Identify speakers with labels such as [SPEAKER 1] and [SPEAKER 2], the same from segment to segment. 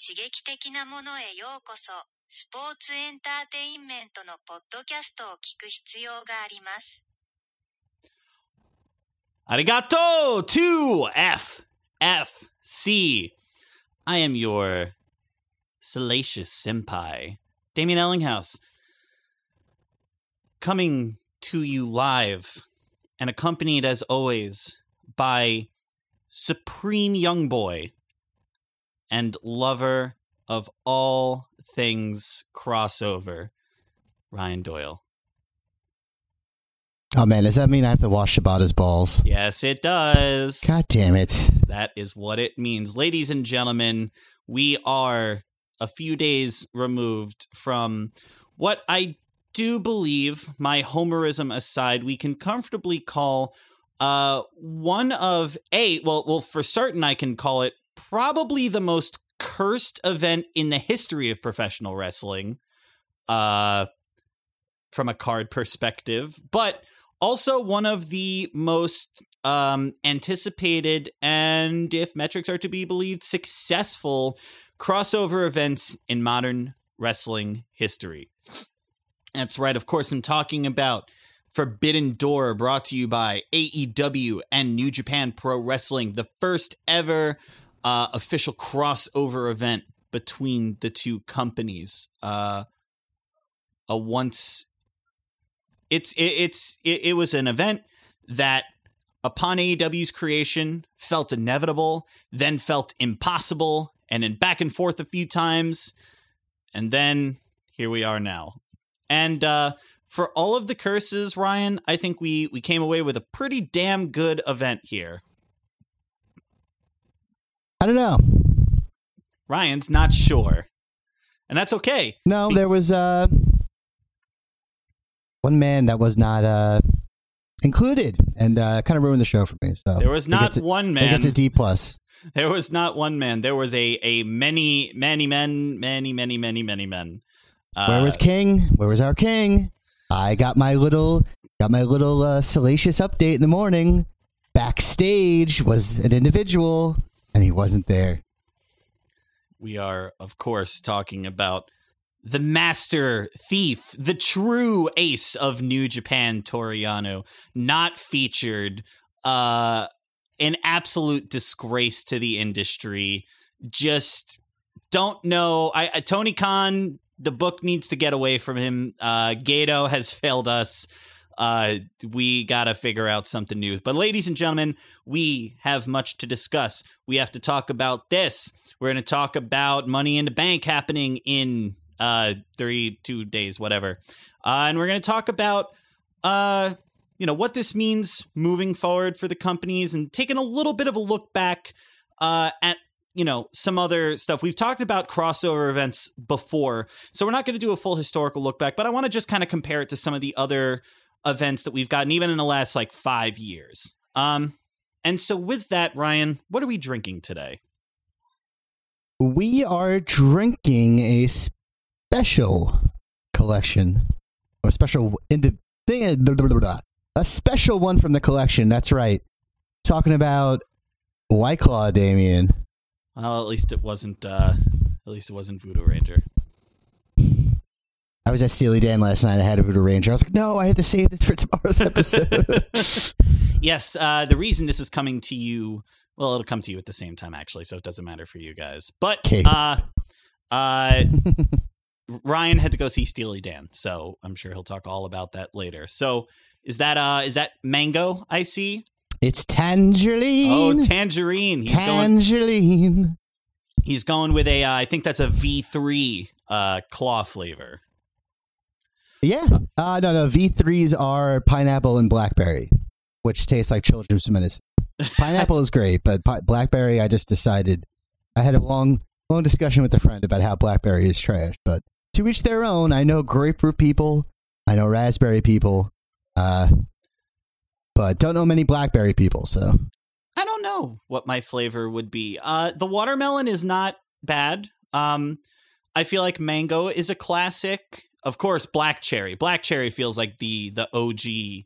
[SPEAKER 1] 的の皆様、最も刺激的なものへようこそ、スポーツエンターテインメントのポッドキャストを聞く必要があります。
[SPEAKER 2] Arigato to F F C. I am your salacious senpai, Damien Ellinghouse, coming to you live and accompanied as always by Supreme Young Boy and lover of all things crossover, Ryan Doyle.
[SPEAKER 3] Oh man, does that mean I have to wash Shibata's balls?
[SPEAKER 2] Yes, it does.
[SPEAKER 3] God damn it.
[SPEAKER 2] That is what it means. Ladies and gentlemen, we are a few days removed from what I do believe, my Homerism aside, we can comfortably call uh one of a well well for certain I can call it probably the most cursed event in the history of professional wrestling uh from a card perspective, but also one of the most um, anticipated and, if metrics are to be believed, successful crossover events in modern wrestling history. That's right. Of course, I'm talking about Forbidden Door, brought to you by AEW and New Japan Pro Wrestling, the first ever uh, official crossover event between the two companies. Uh, a once it's it, it's it, it was an event that upon AEW's creation felt inevitable, then felt impossible, and then back and forth a few times, and then here we are now. And uh, for all of the curses, Ryan, I think we we came away with a pretty damn good event here.
[SPEAKER 3] I don't know.
[SPEAKER 2] Ryan's not sure, and that's okay.
[SPEAKER 3] No,
[SPEAKER 2] Be-
[SPEAKER 3] there was uh one man that was not uh included and uh kind of ruined the show for me. So
[SPEAKER 2] There was not
[SPEAKER 3] a-
[SPEAKER 2] one man.
[SPEAKER 3] gets a D plus.
[SPEAKER 2] There was not one man. There was a a many many men, many many many many men. Uh,
[SPEAKER 3] Where was King? Where was our king? I got my little got my little uh, salacious update in the morning. Backstage was an individual and he wasn't there.
[SPEAKER 2] we are of course talking about the master thief, the true ace of New Japan, Toru Yano, not featured. Uh, an absolute disgrace to the industry. Just don't know. I, I Tony Khan, the book needs to get away from him. Uh, Gedo has failed us. Uh, we gotta figure out something new. But ladies and gentlemen, we have much to discuss. We have to talk about this. We're gonna talk about Money in the Bank happening in uh three two days, whatever. Uh, and we're gonna talk about uh you know what this means moving forward for the companies and taking a little bit of a look back uh at you know some other stuff we've talked about crossover events before so we're not going to do a full historical look back but i want to just kind of compare it to some of the other events that we've gotten even in the last like five years um and so with that ryan what are we drinking today
[SPEAKER 3] We are drinking a special collection or special indi- thing, blah, blah, blah, blah. a special one from the collection. That's right. Talking about White Claw, Damien.
[SPEAKER 2] well at least it wasn't uh at least it wasn't voodoo ranger
[SPEAKER 3] I was at Steely Dan last night. I had a Voodoo Ranger. I was like, no, I have to save this for tomorrow's episode.
[SPEAKER 2] yes uh the reason this is coming to you well it'll come to you at the same time actually so it doesn't matter for you guys but uh uh ryan had to go see steely dan so i'm sure he'll talk all about that later so is that uh is that mango i see
[SPEAKER 3] it's Tangerine.
[SPEAKER 2] oh tangerine he's going
[SPEAKER 3] Tangerine.
[SPEAKER 2] he's going with a uh, i think that's a v3 uh claw flavor
[SPEAKER 3] Yeah. Uh, no, no. V3s are pineapple and blackberry, which tastes like children's medicine. Pineapple is great, but pi- blackberry, I just decided. I had a long, long discussion with a friend about how blackberry is trash, but to each their own. I know grapefruit people, I know raspberry people, uh, but don't know many blackberry people. So
[SPEAKER 2] I don't know what my flavor would be. Uh, the watermelon is not bad. Um, I feel like mango is a classic. Of course, black cherry. Black cherry feels like the the OG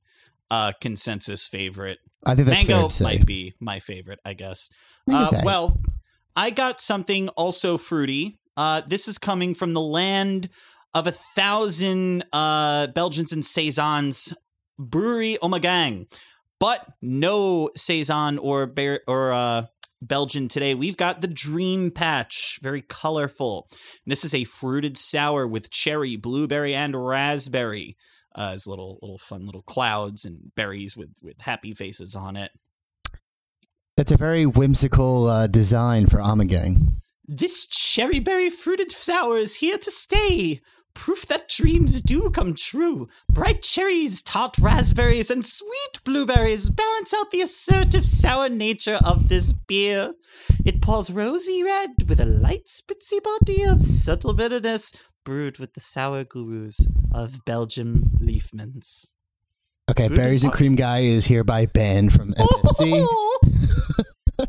[SPEAKER 2] uh, consensus favorite.
[SPEAKER 3] I think that's
[SPEAKER 2] mango might be my favorite, I guess. Uh, well, I got something also fruity. Uh, this is coming from the land of a thousand uh, Belgians and Saisons, Brewery Ommegang. But no Saison or Bear, or uh, Belgian today. We've got the Dream Patch, very colorful. And this is a fruited sour with cherry, blueberry, and raspberry. Uh, as little little fun little clouds and berries with with happy faces on it.
[SPEAKER 3] That's a very whimsical uh, design for Ommegang.
[SPEAKER 2] This cherry berry fruited sour is here to stay. Proof that dreams do come true. Bright cherries, tart raspberries, and sweet blueberries balance out the assertive sour nature of this beer. It pours rosy red with a light spritzy body of subtle bitterness, brewed with the sour gurus of Belgium Liefmans.
[SPEAKER 3] Okay,
[SPEAKER 2] Good
[SPEAKER 3] Berries and
[SPEAKER 2] part.
[SPEAKER 3] Cream Guy is hereby banned from FFC.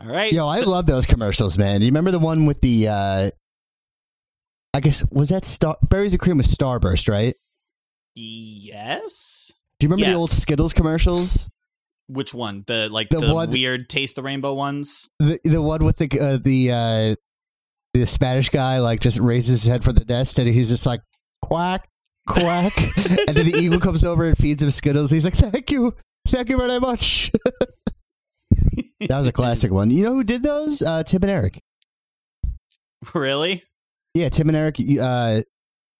[SPEAKER 2] All right.
[SPEAKER 3] Yo, I
[SPEAKER 2] so-
[SPEAKER 3] love those commercials, man. You remember the one with the uh I guess was that Star Berries and Cream with Starburst, right?
[SPEAKER 2] yes.
[SPEAKER 3] Do you remember
[SPEAKER 2] Yes.
[SPEAKER 3] the old Skittles commercials?
[SPEAKER 2] Which one? The like
[SPEAKER 3] The
[SPEAKER 2] the,
[SPEAKER 3] one-
[SPEAKER 2] weird taste the rainbow ones.
[SPEAKER 3] The the one with the uh, the uh the Spanish guy like just raises his head from the desk and he's just like quack quack and then the eagle comes over and feeds him Skittles. He's like, "Thank you. Thank you very much." that was a classic one. You know who did those? Uh Tim and Eric.
[SPEAKER 2] really?
[SPEAKER 3] Yeah, Tim and Eric. Uh,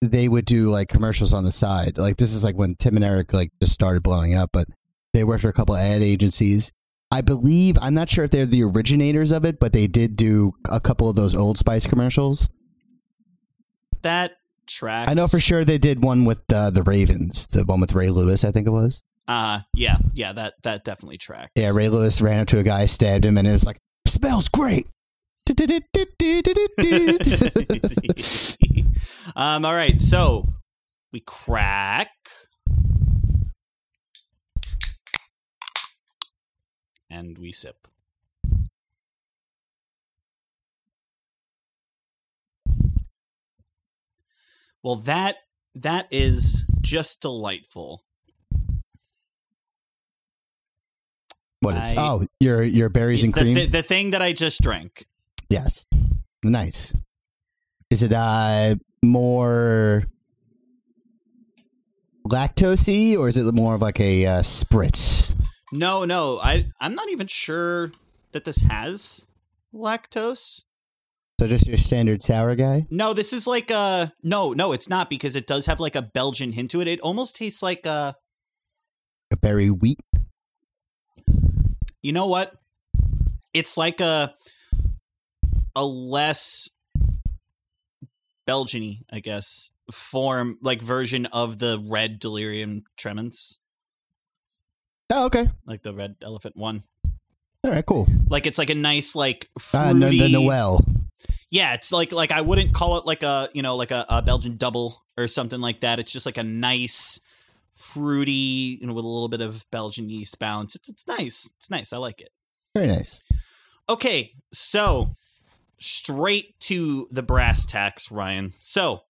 [SPEAKER 3] they would do like commercials on the side. Like this is like when Tim and Eric like just started blowing up, but they worked for a couple ad agencies. I believe I'm not sure if they're the originators of it, but they did do a couple of those Old Spice commercials.
[SPEAKER 2] That track.
[SPEAKER 3] I know for sure they did one with uh, the Ravens, the one with Ray Lewis, I think it was.
[SPEAKER 2] Uh yeah, yeah, that that definitely tracks.
[SPEAKER 3] Yeah, Ray Lewis ran up to a guy, stabbed him, and it was like smells great.
[SPEAKER 2] um, all right, so we crack. And we sip. Well, that that is just delightful.
[SPEAKER 3] What is?
[SPEAKER 2] I-
[SPEAKER 3] oh, your your berries and
[SPEAKER 2] the,
[SPEAKER 3] cream.
[SPEAKER 2] thi- the thing that I just drank.
[SPEAKER 3] Yes. Nice. Is it uh more lactosey or is it more of like a uh, spritz?
[SPEAKER 2] No, no, I I'm not even sure that this has lactose.
[SPEAKER 3] So just your standard sour guy?
[SPEAKER 2] No, this is like a no, no, it's not because it does have like a Belgian hint to it. It almost tastes like a
[SPEAKER 3] A berry wheat?
[SPEAKER 2] you know what? It's like a a less Belgiany, I guess, form like version of the red delirium tremens,
[SPEAKER 3] Oh, okay.
[SPEAKER 2] like the red elephant one.
[SPEAKER 3] All right, cool.
[SPEAKER 2] Like it's like a nice like fruity.
[SPEAKER 3] Uh, no, Noel.
[SPEAKER 2] Yeah, it's like like I wouldn't call it like a you know like a, a Belgian double or something like that. It's just like a nice fruity, you know, with a little bit of Belgian yeast balance. It's it's nice. It's nice. I like it.
[SPEAKER 3] Very nice.
[SPEAKER 2] Okay, so straight to the brass tacks, Ryan. So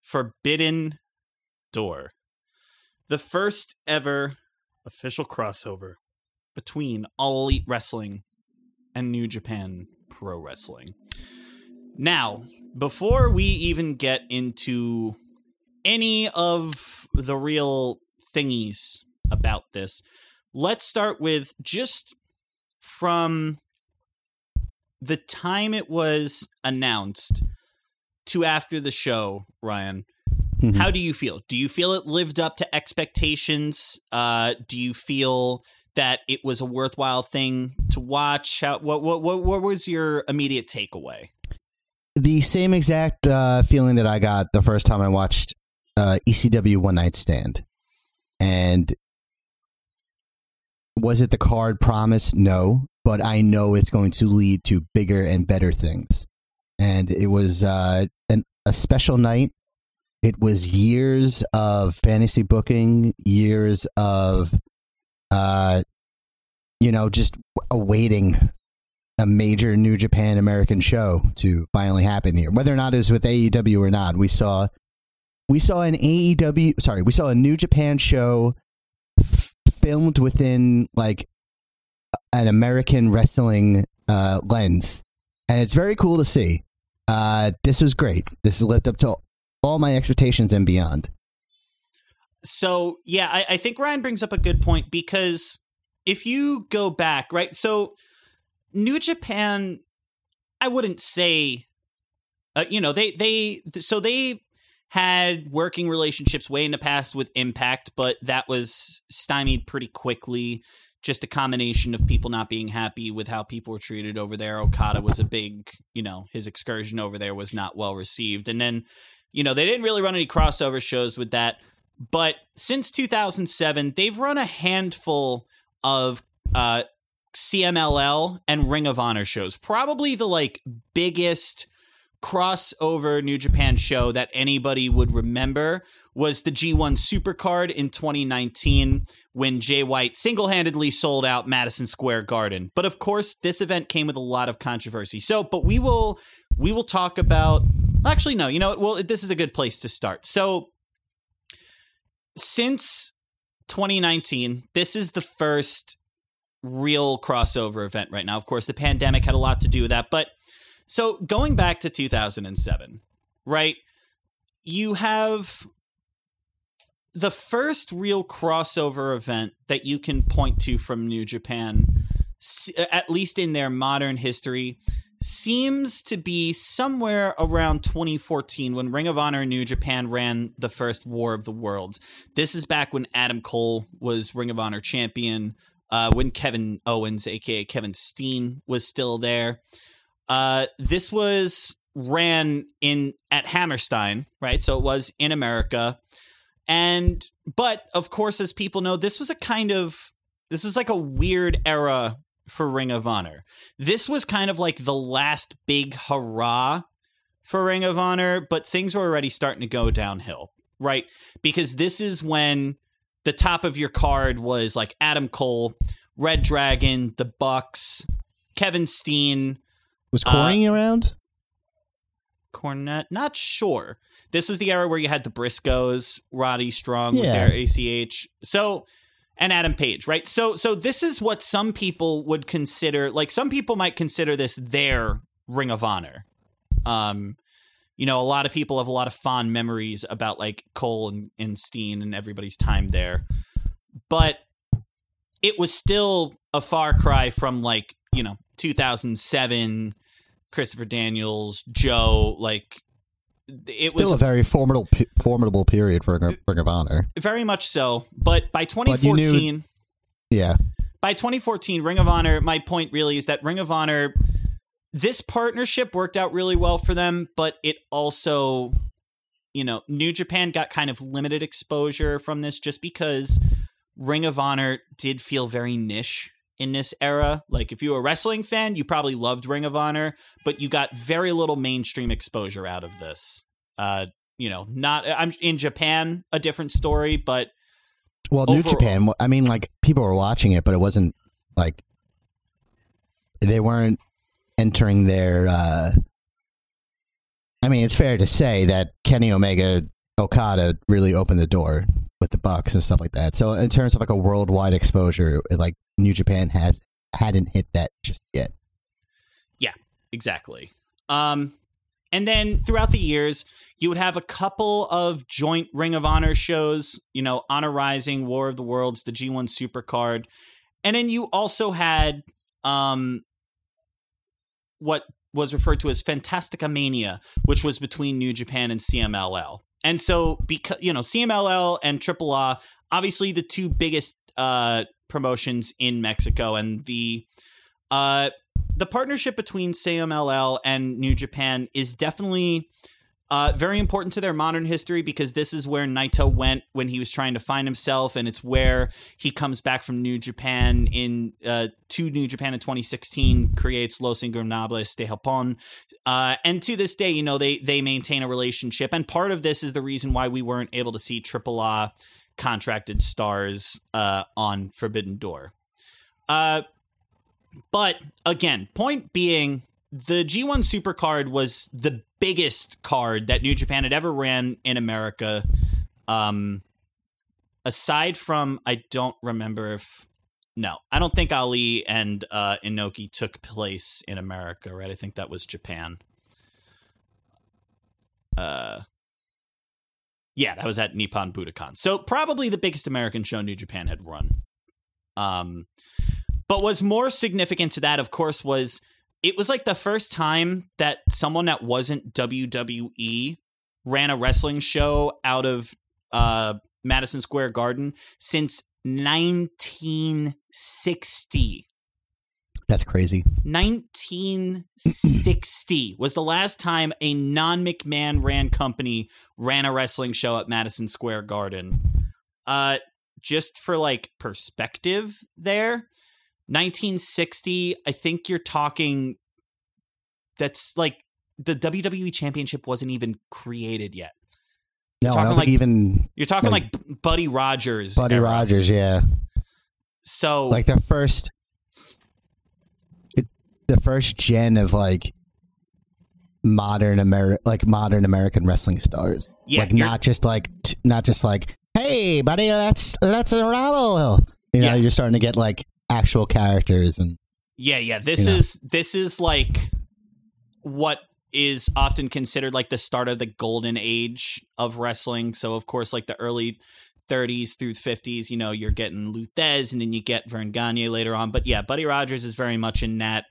[SPEAKER 2] Forbidden Door, the first ever official crossover between All Elite Wrestling and New Japan Pro Wrestling. Now, before we even get into any of the real thingies about this, let's start with just from the time it was announced to after the show, Ryan.
[SPEAKER 3] Mhm.
[SPEAKER 2] How do you feel? Do you feel it lived up to expectations? Uh, do you feel that it was a worthwhile thing to watch? How, what, what what what was your immediate takeaway?
[SPEAKER 3] The same exact uh, feeling that I got the first time I watched uh, ECW One Night Stand. And was it the card promise? No, but I know it's going to lead to bigger and better things. And it was uh, an, a special night. It was years of fantasy booking, years of, uh, you know, just awaiting a major New Japan American show to finally happen here. Whether or not it was with AEW or not, we saw we saw an AEW sorry, we saw a New Japan show f- filmed within like an American wrestling uh, lens, and it's very cool to see. Uh, this was great. This has lived up to all my expectations and beyond.
[SPEAKER 2] So yeah, I, I think Ryan brings up a good point because if you go back, right? So New Japan, I wouldn't say, uh, you know, they they so they had working relationships way in the past with Impact, but that was stymied pretty quickly. Just a combination of people not being happy with how people were treated over there. Okada was a big, you know, his excursion over there was not well received. And then, you know, they didn't really run any crossover shows with that. But since 2007, they've run a handful of uh, CMLL and Ring of Honor shows. Probably the like biggest crossover New Japan show that anybody would remember was the G1 Supercard in 2019 when Jay White single-handedly sold out Madison Square Garden. But of course, this event came with a lot of controversy. So, but we will we will talk about actually no, you know what? Well, this is a good place to start. So, since 2019, this is the first real crossover event right now. Of course, the pandemic had a lot to do with that, but so going back to 2007, right? You have the first real crossover event that you can point to from New Japan, at least in their modern history, seems to be somewhere around 2014 when Ring of Honor New Japan ran the first War of the Worlds. This is back when Adam Cole was Ring of Honor champion, uh, when Kevin Owens, aka Kevin Steen, was still there. Uh, this was ran in at Hammerstein, right? So it was in America. And but of course, as people know, this was a kind of this was like a weird era for Ring of Honor. This was kind of like the last big hurrah for Ring of Honor, but things were already starting to go downhill, right? Because this is when the top of your card was like Adam Cole, Red Dragon, the Bucks, Kevin Steen.
[SPEAKER 3] Was Cornette uh, around?
[SPEAKER 2] Cornette, not sure. This was the era where you had the Briscoes, Roddy Strong yeah. with their ACH. So and Adam Page, right? So so this is what some people would consider like some people might consider this their Ring of Honor. Um you know, a lot of people have a lot of fond memories about like Cole and, and Steen and everybody's time there. But it was still a far cry from like, you know, 2007 Christopher Daniels, Joe, like it
[SPEAKER 3] Still
[SPEAKER 2] was
[SPEAKER 3] a very formidable formidable period for Ring of Honor.
[SPEAKER 2] Very much so. But by 2014, but knew,
[SPEAKER 3] yeah.
[SPEAKER 2] By 2014, Ring of Honor, my point really is that Ring of Honor this partnership worked out really well for them, but it also you know, New Japan got kind of limited exposure from this just because Ring of Honor did feel very niche in this era. Like if you were a wrestling fan, you probably loved Ring of Honor, but you got very little mainstream exposure out of this. Uh, you know, not I'm in Japan, a different story, but
[SPEAKER 3] well, New Japan. I mean, like people were watching it, but it wasn't like they weren't entering their. uh I mean, it's fair to say that Kenny Omega Okada really opened the door with the Bucks and stuff like that. So in terms of like a worldwide exposure, like New Japan has hadn't hit that just yet.
[SPEAKER 2] Yeah, exactly. Um, and then throughout the years, you would have a couple of joint Ring of Honor shows, you know, Honor Rising, War of the Worlds, the G1 Supercard. And then you also had um, what was referred to as Fantastica Mania, which was between New Japan and CMLL. And so, because you know, CMLL and Triple A, obviously the two biggest uh, promotions in Mexico, and the uh, the partnership between CMLL and New Japan is definitely uh, very important to their modern history because this is where Naito went when he was trying to find himself, and it's where he comes back from New Japan in uh, to New Japan in 2016, creates Los Ingobernables de Japón, uh, and to this day, you know they they maintain a relationship, and part of this is the reason why we weren't able to see Triple A contracted stars uh, on Forbidden Door. Uh, but again, point being, the G1 Supercard was the biggest card that New Japan had ever ran in America. Um, aside from, I don't remember if No, I don't think Ali and uh, Inoki took place in America, right? I think that was Japan. Uh, yeah, that was at Nippon Budokan. So probably the biggest American show New Japan had run. Um, but was more significant to that, of course, was it was like the first time that someone that wasn't WWE ran a wrestling show out of uh, Madison Square Garden since 1960.
[SPEAKER 3] That's crazy.
[SPEAKER 2] 1960 was the last time a non McMahon ran company ran a wrestling show at Madison Square Garden. Uh, just for like perspective, there, 1960, I think you're talking. That's like the WWE Championship wasn't even created yet.
[SPEAKER 3] No, I
[SPEAKER 2] talking like-
[SPEAKER 3] even
[SPEAKER 2] You're talking
[SPEAKER 3] Like-
[SPEAKER 2] like, Buddy Rogers.
[SPEAKER 3] Buddy
[SPEAKER 2] era.
[SPEAKER 3] Rogers. Yeah,
[SPEAKER 2] So
[SPEAKER 3] like the first, it, the first gen of like modern Ameri- like modern American wrestling stars.
[SPEAKER 2] Yeah,
[SPEAKER 3] like not just like t- not just like hey buddy, let's let's unravel. You know,
[SPEAKER 2] Yeah.
[SPEAKER 3] you're starting to get like actual characters and
[SPEAKER 2] Yeah, yeah. This
[SPEAKER 3] You know.
[SPEAKER 2] is this is like what is often considered like the start of the golden age of wrestling. So of course, like the early 30s through 50s, you know, you're getting Lou Thesz and then you get Verne Gagne later on. But yeah, Buddy Rogers is very much in that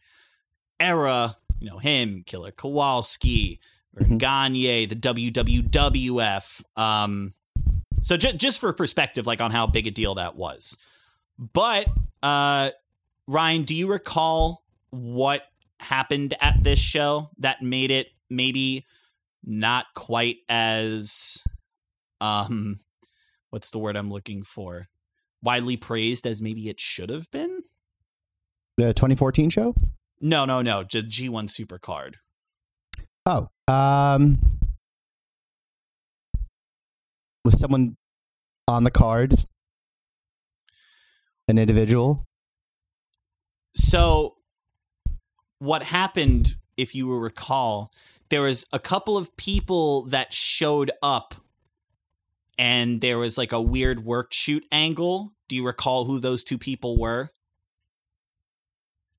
[SPEAKER 2] era. You know, him, Killer Kowalski, Verne
[SPEAKER 3] Mhm.
[SPEAKER 2] Gagne, the WWWF. Um, so ju- just for perspective, like on how big a deal that was. But uh, Ryan, do you recall what happened at this show that made it maybe not quite as um what's the word I'm looking for? Widely praised as maybe it should have been?
[SPEAKER 3] the 2014 show.
[SPEAKER 2] No, no, no. G- one Supercard.
[SPEAKER 3] Oh, um, was someone on the card? An individual?
[SPEAKER 2] So what happened if you will recall, there was a couple of people that showed up and there was like a weird work shoot angle. Do you recall who those two people were?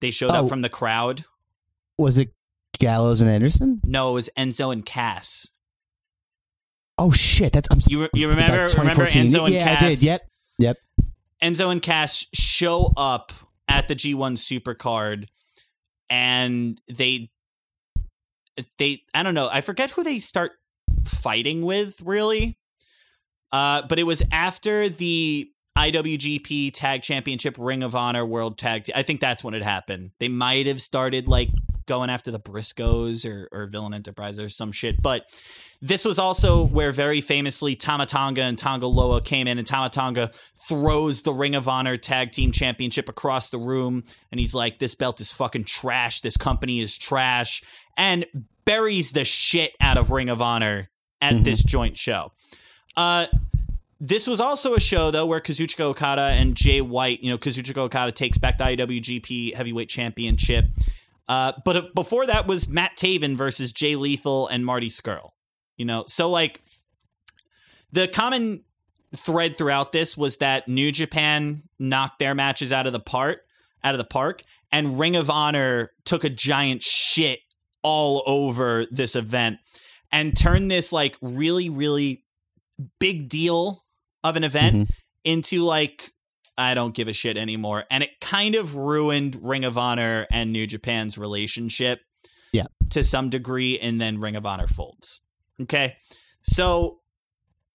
[SPEAKER 2] They showed
[SPEAKER 3] Oh.
[SPEAKER 2] up from the crowd.
[SPEAKER 3] Was it Gallows and Anderson?
[SPEAKER 2] No, it was Enzo and Cass.
[SPEAKER 3] Oh shit! That's I'm.
[SPEAKER 2] You re- you remember remember
[SPEAKER 3] 2014.
[SPEAKER 2] Enzo and
[SPEAKER 3] yeah,
[SPEAKER 2] Cass?
[SPEAKER 3] I did. Yep. Yep.
[SPEAKER 2] Enzo and Cass show up at the G1 Supercard and they they I don't know, I forget who they start fighting with really. Uh but it was after the IWGP Tag Championship Ring of Honor World Tag I think that's when it happened. They might have started like going after the Briscoes or or Villain Enterprise or some shit, but this was also where very famously Tama Tonga and Tonga Loa came in, and Tama Tonga throws the Ring of Honor Tag Team Championship across the room, and he's like, "This belt is fucking trash. This company is trash," and buries the shit out of Ring of Honor at
[SPEAKER 3] Mhm.
[SPEAKER 2] this joint show. Uh, this was also a show though where Kazuchika Okada and Jay White, you know, Kazuchika Okada takes back the IWGP Heavyweight Championship. Uh, but uh, before that was Matt Taven versus Jay Lethal and Marty Scurll. You know, so like the common thread throughout this was that New Japan knocked their matches out of the park, out of the park, and Ring of Honor took a giant shit all over this event and turned this like really really big deal of an event
[SPEAKER 3] Mhm.
[SPEAKER 2] into like I don't give a shit anymore and it kind of ruined Ring of Honor and New Japan's relationship
[SPEAKER 3] Yeah.
[SPEAKER 2] to some degree and then Ring of Honor folds. Okay? So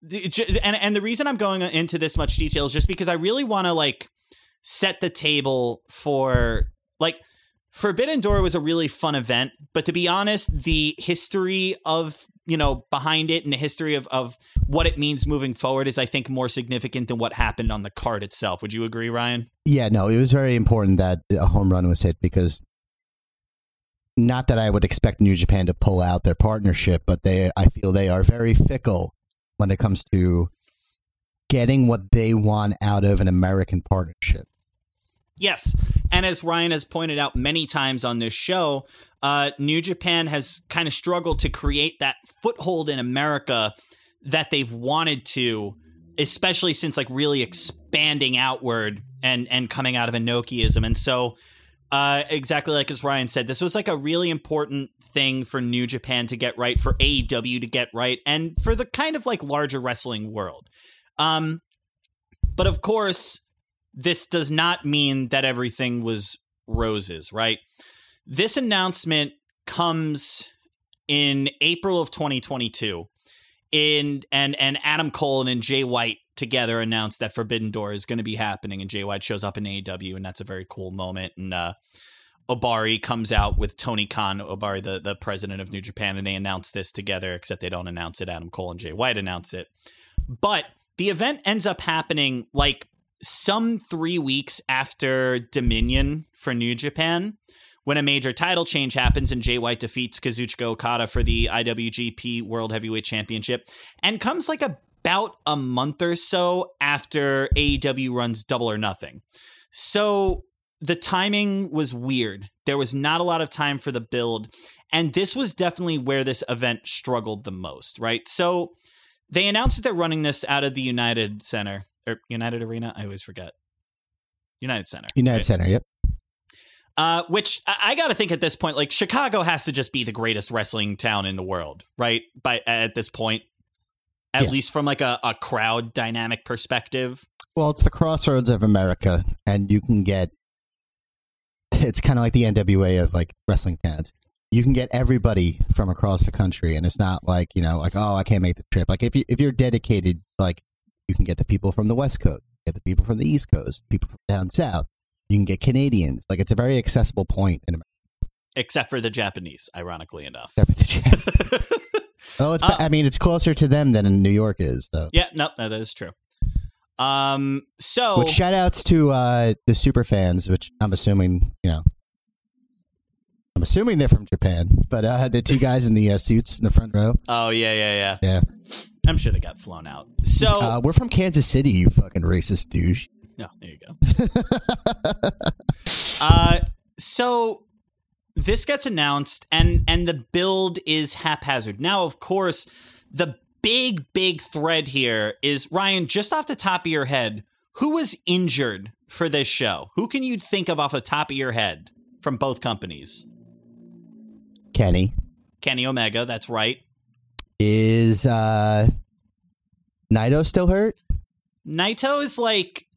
[SPEAKER 2] the- and and the reason I'm going into this much detail is just because I really want to like set the table for like Forbidden Door was a really fun event, but to be honest, the history of you know behind it and the history of of what it means moving forward is I think more significant than what happened on the card itself. Would you agree, Ryan?
[SPEAKER 3] Yeah, no, it was very important that a home run was hit because not that I would expect New Japan to pull out their partnership, but they I feel they are very fickle when it comes to getting what they want out of an American partnership.
[SPEAKER 2] Yes. And as Ryan has pointed out many times on this show, uh, New Japan has kind of struggled to create that foothold in America that they've wanted to, especially since like really expanding outward and and coming out of Inokiism. And so uh, exactly like as Ryan said, this was like a really important thing for New Japan to get right, for AEW to get right, and for the kind of like larger wrestling world. Um, but of course, this does not mean that everything was roses, right? This announcement comes in April of 2022. In and and Adam Cole and Jay White together announced that Forbidden Door is going to be happening, and Jay White shows up in AEW, and that's a very cool moment. And uh, Ohbari comes out with Tony Khan, Ohbari, the, the president of New Japan, and they announce this together, except they don't announce it. Adam Cole and Jay White announce it. But the event ends up happening like some three weeks after Dominion for New Japan when a major title change happens and Jay White defeats Kazuchika Okada for the IWGP World Heavyweight Championship and comes like about a month or so after AEW runs Double or Nothing. So the timing was weird. There was not a lot of time for the build. And this was definitely where this event struggled the most, right? So they announced that they're running this out of the United Center or United Arena. I always forget. United Center.
[SPEAKER 3] United
[SPEAKER 2] right?
[SPEAKER 3] Center, yep.
[SPEAKER 2] Uh, which I, I got to think at this point, like Chicago has to just be the greatest wrestling town in the world, right? By at this point, at
[SPEAKER 3] Yeah.
[SPEAKER 2] least from like a, a crowd dynamic perspective.
[SPEAKER 3] Well, it's the crossroads of America, and you can get. It's kind of like the NWA of like wrestling towns. You can get everybody from across the country, and it's not like you know, like oh, I can't make the trip. Like if you if you're dedicated, like you can get the people from the West Coast, get the people from the East Coast, people from down south. You can get Canadians. Like it's a very accessible point in America.
[SPEAKER 2] Except for the Japanese, ironically enough.
[SPEAKER 3] except for the Japanese. oh, it's.
[SPEAKER 2] Uh,
[SPEAKER 3] I mean, it's closer to them than in New York is, though.
[SPEAKER 2] Yeah, no, no, that is true. Um, so
[SPEAKER 3] Which shout outs to uh, the super fans, which I'm assuming, you know, I'm assuming they're from Japan, but uh, the two guys in the uh, suits in the front row.
[SPEAKER 2] oh yeah, yeah, yeah.
[SPEAKER 3] Yeah.
[SPEAKER 2] I'm sure they got flown out. So
[SPEAKER 3] Uh, we're from Kansas City, you fucking racist douche.
[SPEAKER 2] no, there you go. uh, so this gets announced, and and the build is haphazard. Now, of course, the big big thread here is Ryan. Just off the top of your head, who was injured for this show? Who can you think of off the top of your head from both companies?
[SPEAKER 3] Kenny
[SPEAKER 2] Kenny Omega, that's right.
[SPEAKER 3] Is uh, Naito still hurt?
[SPEAKER 2] Naito is like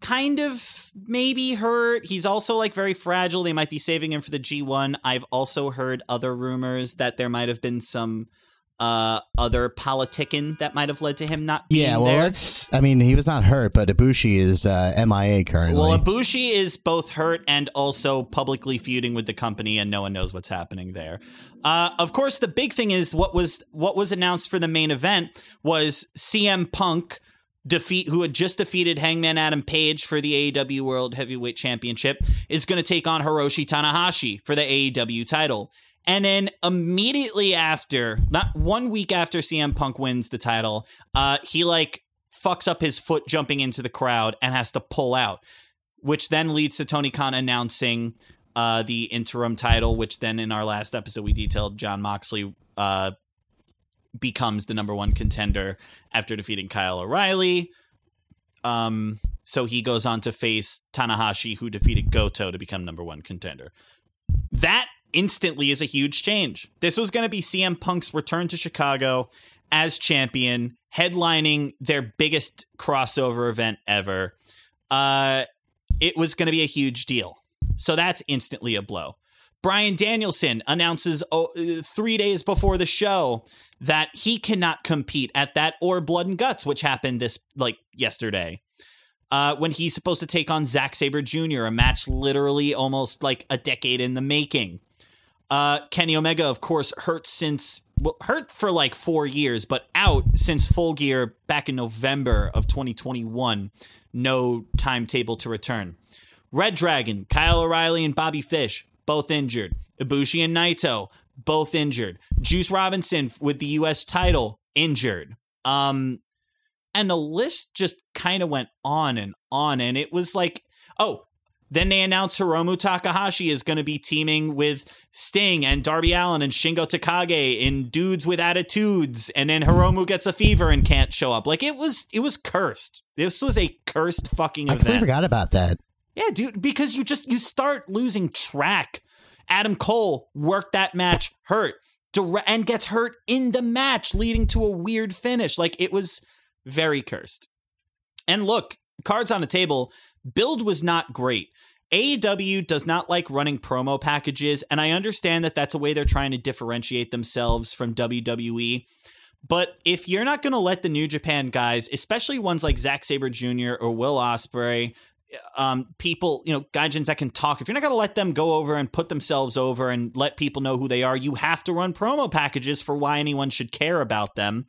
[SPEAKER 2] kind of maybe hurt. He's also like very fragile. They might be saving him for the G1. I've also heard other rumors that there might have been some uh other politicking that might have led to him not being
[SPEAKER 3] Yeah, well,
[SPEAKER 2] there.
[SPEAKER 3] that's. I mean, he was not hurt, but Ibushi is uh, MIA currently.
[SPEAKER 2] Well, Ibushi is both hurt and also publicly feuding with the company, and no one knows what's happening there. Uh, of course, the big thing is what was what was announced for the main event was CM Punk defeat, who had just defeated Hangman Adam Page for the AEW World Heavyweight Championship, is going to take on Hiroshi Tanahashi for the AEW title. And then immediately after, not one week after CM Punk wins the title, uh, he like fucks up his foot jumping into the crowd and has to pull out, which then leads to Tony Khan announcing uh, the interim title, which then in our last episode we detailed Jon Moxley uh, becomes the number one contender after defeating Kyle O'Reilly. Um, so he goes on to face Tanahashi, who defeated Goto to become number one contender. That instantly is a huge change. This was going to be CM Punk's return to Chicago as champion, headlining their biggest crossover event ever. Uh, it was going to be a huge deal. So that's instantly a blow. Bryan Danielson announces oh, uh, three days before the show that he cannot compete at that or Blood and Guts, which happened this like yesterday. Uh, when he's supposed to take on Zack Sabre Jr., a match literally almost like a decade in the making. Uh, Kenny Omega, of course, hurt since well, hurt for like four years, but out since Full Gear back in November of 2021. No timetable to return. Red Dragon, Kyle O'Reilly, and Bobby Fish both injured. Ibushi and Naito both injured. Juice Robinson with the U.S. title injured. Um, and the list just kind of went on and on, and it was like, oh, Then they announce Hiromu Takahashi is going to be teaming with Sting and Darby Allin and Shingo Takagi in dudes with attitudes. And then Hiromu gets a fever and can't show up. Like it was, it was cursed. This was a cursed fucking
[SPEAKER 3] I
[SPEAKER 2] event.
[SPEAKER 3] completely forgot about that.
[SPEAKER 2] Yeah, dude, because you just you start losing track. Adam Cole worked that match hurt and gets hurt in the match, leading to a weird finish. Like it was very cursed. And look, cards on the table. Build was not great. AEW does not like running promo packages, and I understand that that's a way they're trying to differentiate themselves from WWE. But if you're not going to let the New Japan guys, especially ones like Zack Sabre Jr. or Will Ospreay, um, people, you know, gaijins that can talk, if you're not going to let them go over and put themselves over and let people know who they are, you have to run promo packages for why anyone should care about them.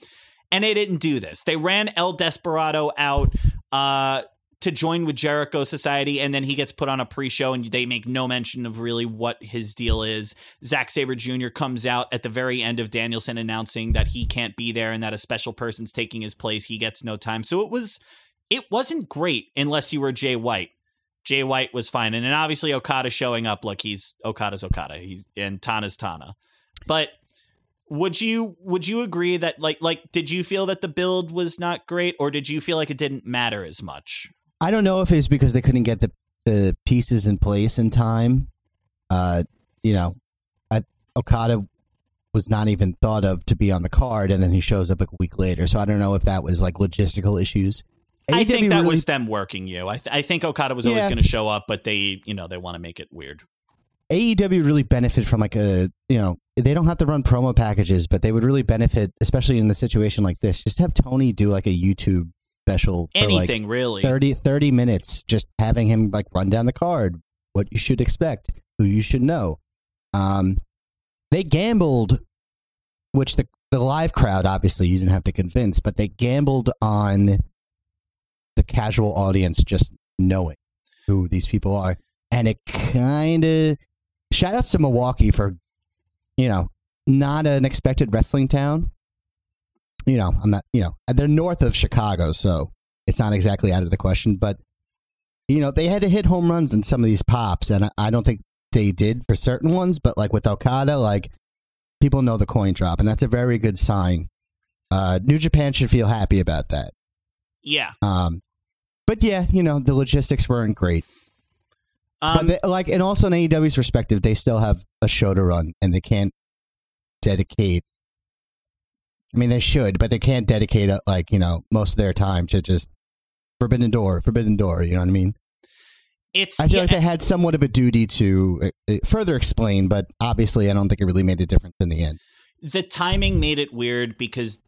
[SPEAKER 2] And they didn't do this. They ran El Desperado out uh, to join with Jericho Society, and then he gets put on a pre-show, and they make no mention of really what his deal is. Zack Sabre Jr. comes out at the very end of Danielson announcing that he can't be there and that a special person's taking his place. He gets no time. So it was it wasn't great unless you were Jay White. Jay White was fine, and then obviously Okada showing up. Look, he's Okada's Okada. He's and Tana's Tana. But would you would you agree that like like did you feel that the build was not great, or did you feel like it didn't matter as much?
[SPEAKER 3] I don't know if it's because they couldn't get the the pieces in place in time. Uh, you know, I, Okada was not even thought of to be on the card, and then he shows up a week later. So I don't know if that was like logistical issues.
[SPEAKER 2] I think that
[SPEAKER 3] really-
[SPEAKER 2] was them working you. I, th- I think Okada was always going to show up, but they, you know, they want to make it weird.
[SPEAKER 3] AEW really benefit from like a you know they don't have to run promo packages, but they would really benefit, especially in the situation like this. Just have Tony do like a YouTube special for like
[SPEAKER 2] Anything really.
[SPEAKER 3] 30, 30 minutes, just having him like run down the card, what you should expect, who you should know. Um, they gambled, which the the live crowd obviously you didn't have to convince, but they gambled on the casual audience just knowing who these people are, and it kind of shout outs to Milwaukee for you know not an expected wrestling town. You know, I'm not. You know, they're north of Chicago, so it's not exactly out of the question. But you know, they had to hit home runs in some of these pops, and I, I don't think they did for certain ones. But like with Okada, like people know the coin drop, and that's a very good sign. Uh, New Japan should feel happy about that.
[SPEAKER 2] yeah.
[SPEAKER 3] Um, but yeah, you know, the logistics weren't great.
[SPEAKER 2] Um,
[SPEAKER 3] but they, like, and also in AEW's perspective, they still have a show to run, and they can't dedicate. I mean, they should, but they can't dedicate uh, like you know most of their time to just Forbidden Door, Forbidden Door. You know what I mean?
[SPEAKER 2] it's
[SPEAKER 3] I feel
[SPEAKER 2] yeah,
[SPEAKER 3] like they had somewhat of a duty to uh, uh, further explain, but obviously, I don't think it really made a difference in the end.
[SPEAKER 2] the timing made it weird because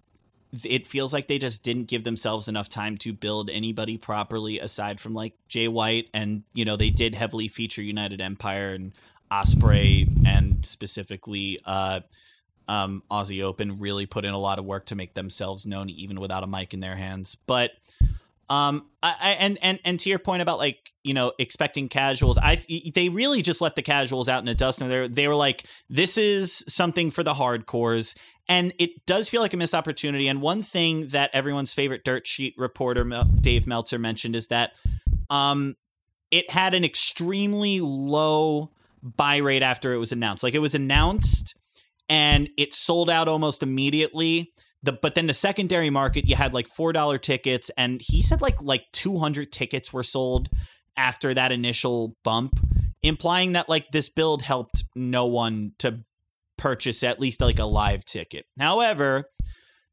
[SPEAKER 2] it feels like they just didn't give themselves enough time to build anybody properly aside from like Jay White and you know they did heavily feature United Empire and Ospreay and specifically uh um Aussie Open really put in a lot of work to make themselves known even without a mic in their hands but um I, I and and and to your point about like you know expecting casuals I they really just left the casuals out in the dust and they they were like this is something for the hardcores and it does feel like a missed opportunity. And one thing that everyone's favorite dirt sheet reporter Dave Meltzer mentioned is that um, it had an extremely low buy rate after it was announced. Like it was announced and it sold out almost immediately. The, but then the secondary market, you had like four dollar tickets, and he said like like two hundred tickets were sold after that initial bump, implying that like this build helped no one to purchase at least like a live ticket. However,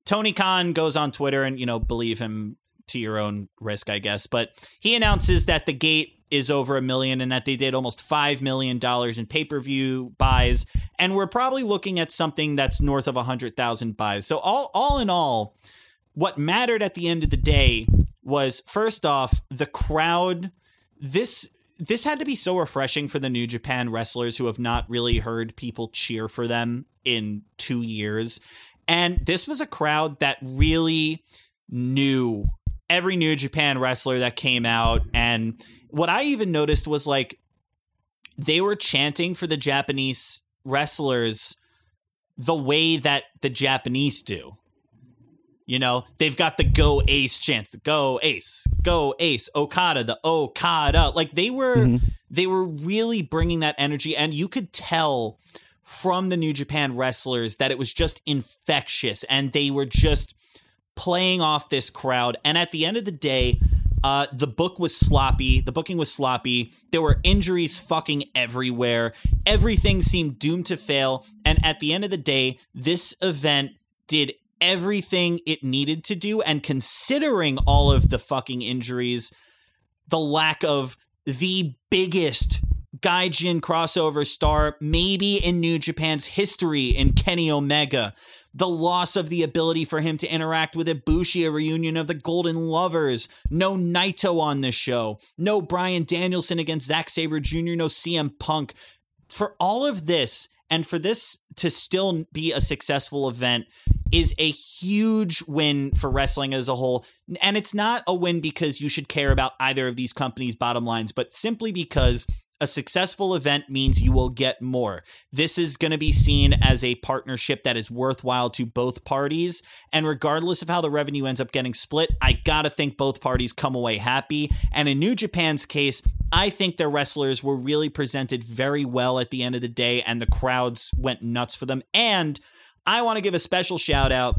[SPEAKER 2] Tony Khan goes on Twitter and, you know, believe him to your own risk, I guess, but he announces that the gate is over a million and that they did almost $5 million in pay per view buys. And we're probably looking at something that's north of 100,000 buys. So, all, all in all, what mattered at the end of the day was first off, the crowd. This this had to be so refreshing for the New Japan wrestlers who have not really heard people cheer for them in two years. And this was a crowd that really knew every New Japan wrestler that came out. And what I even noticed was like they were chanting for the Japanese wrestlers the way that the Japanese do. You know, they've got the go ace chance, the go ace, go ace, Okada, the Okada. Like they were,
[SPEAKER 3] Mhm.
[SPEAKER 2] they were really bringing that energy, and you could tell from the New Japan wrestlers that it was just infectious, and they were just playing off this crowd. And at the end of the day, uh, the book was sloppy. The booking was sloppy. There were injuries fucking everywhere. Everything seemed doomed to fail. And at the end of the day, this event did everything it needed to do. And considering all of the fucking injuries, the lack of the biggest Gaijin crossover star, maybe in New Japan's history, in Kenny Omega. The loss of the ability for him to interact with Ibushi, a reunion of the Golden Lovers. No Naito on this show. No Bryan Danielson against Zack Sabre Jr. No CM Punk. For all of this, and for this to still be a successful event, is a huge win for wrestling as a whole. And it's not a win because you should care about either of these companies' bottom lines, but simply because a successful event means you will get more. This is going to be seen as a partnership that is worthwhile to both parties. And regardless of how the revenue ends up getting split, I got to think both parties come away happy. And in New Japan's case, I think their wrestlers were really presented very well at the end of the day, and the crowds went nuts for them. And I want to give a special shout out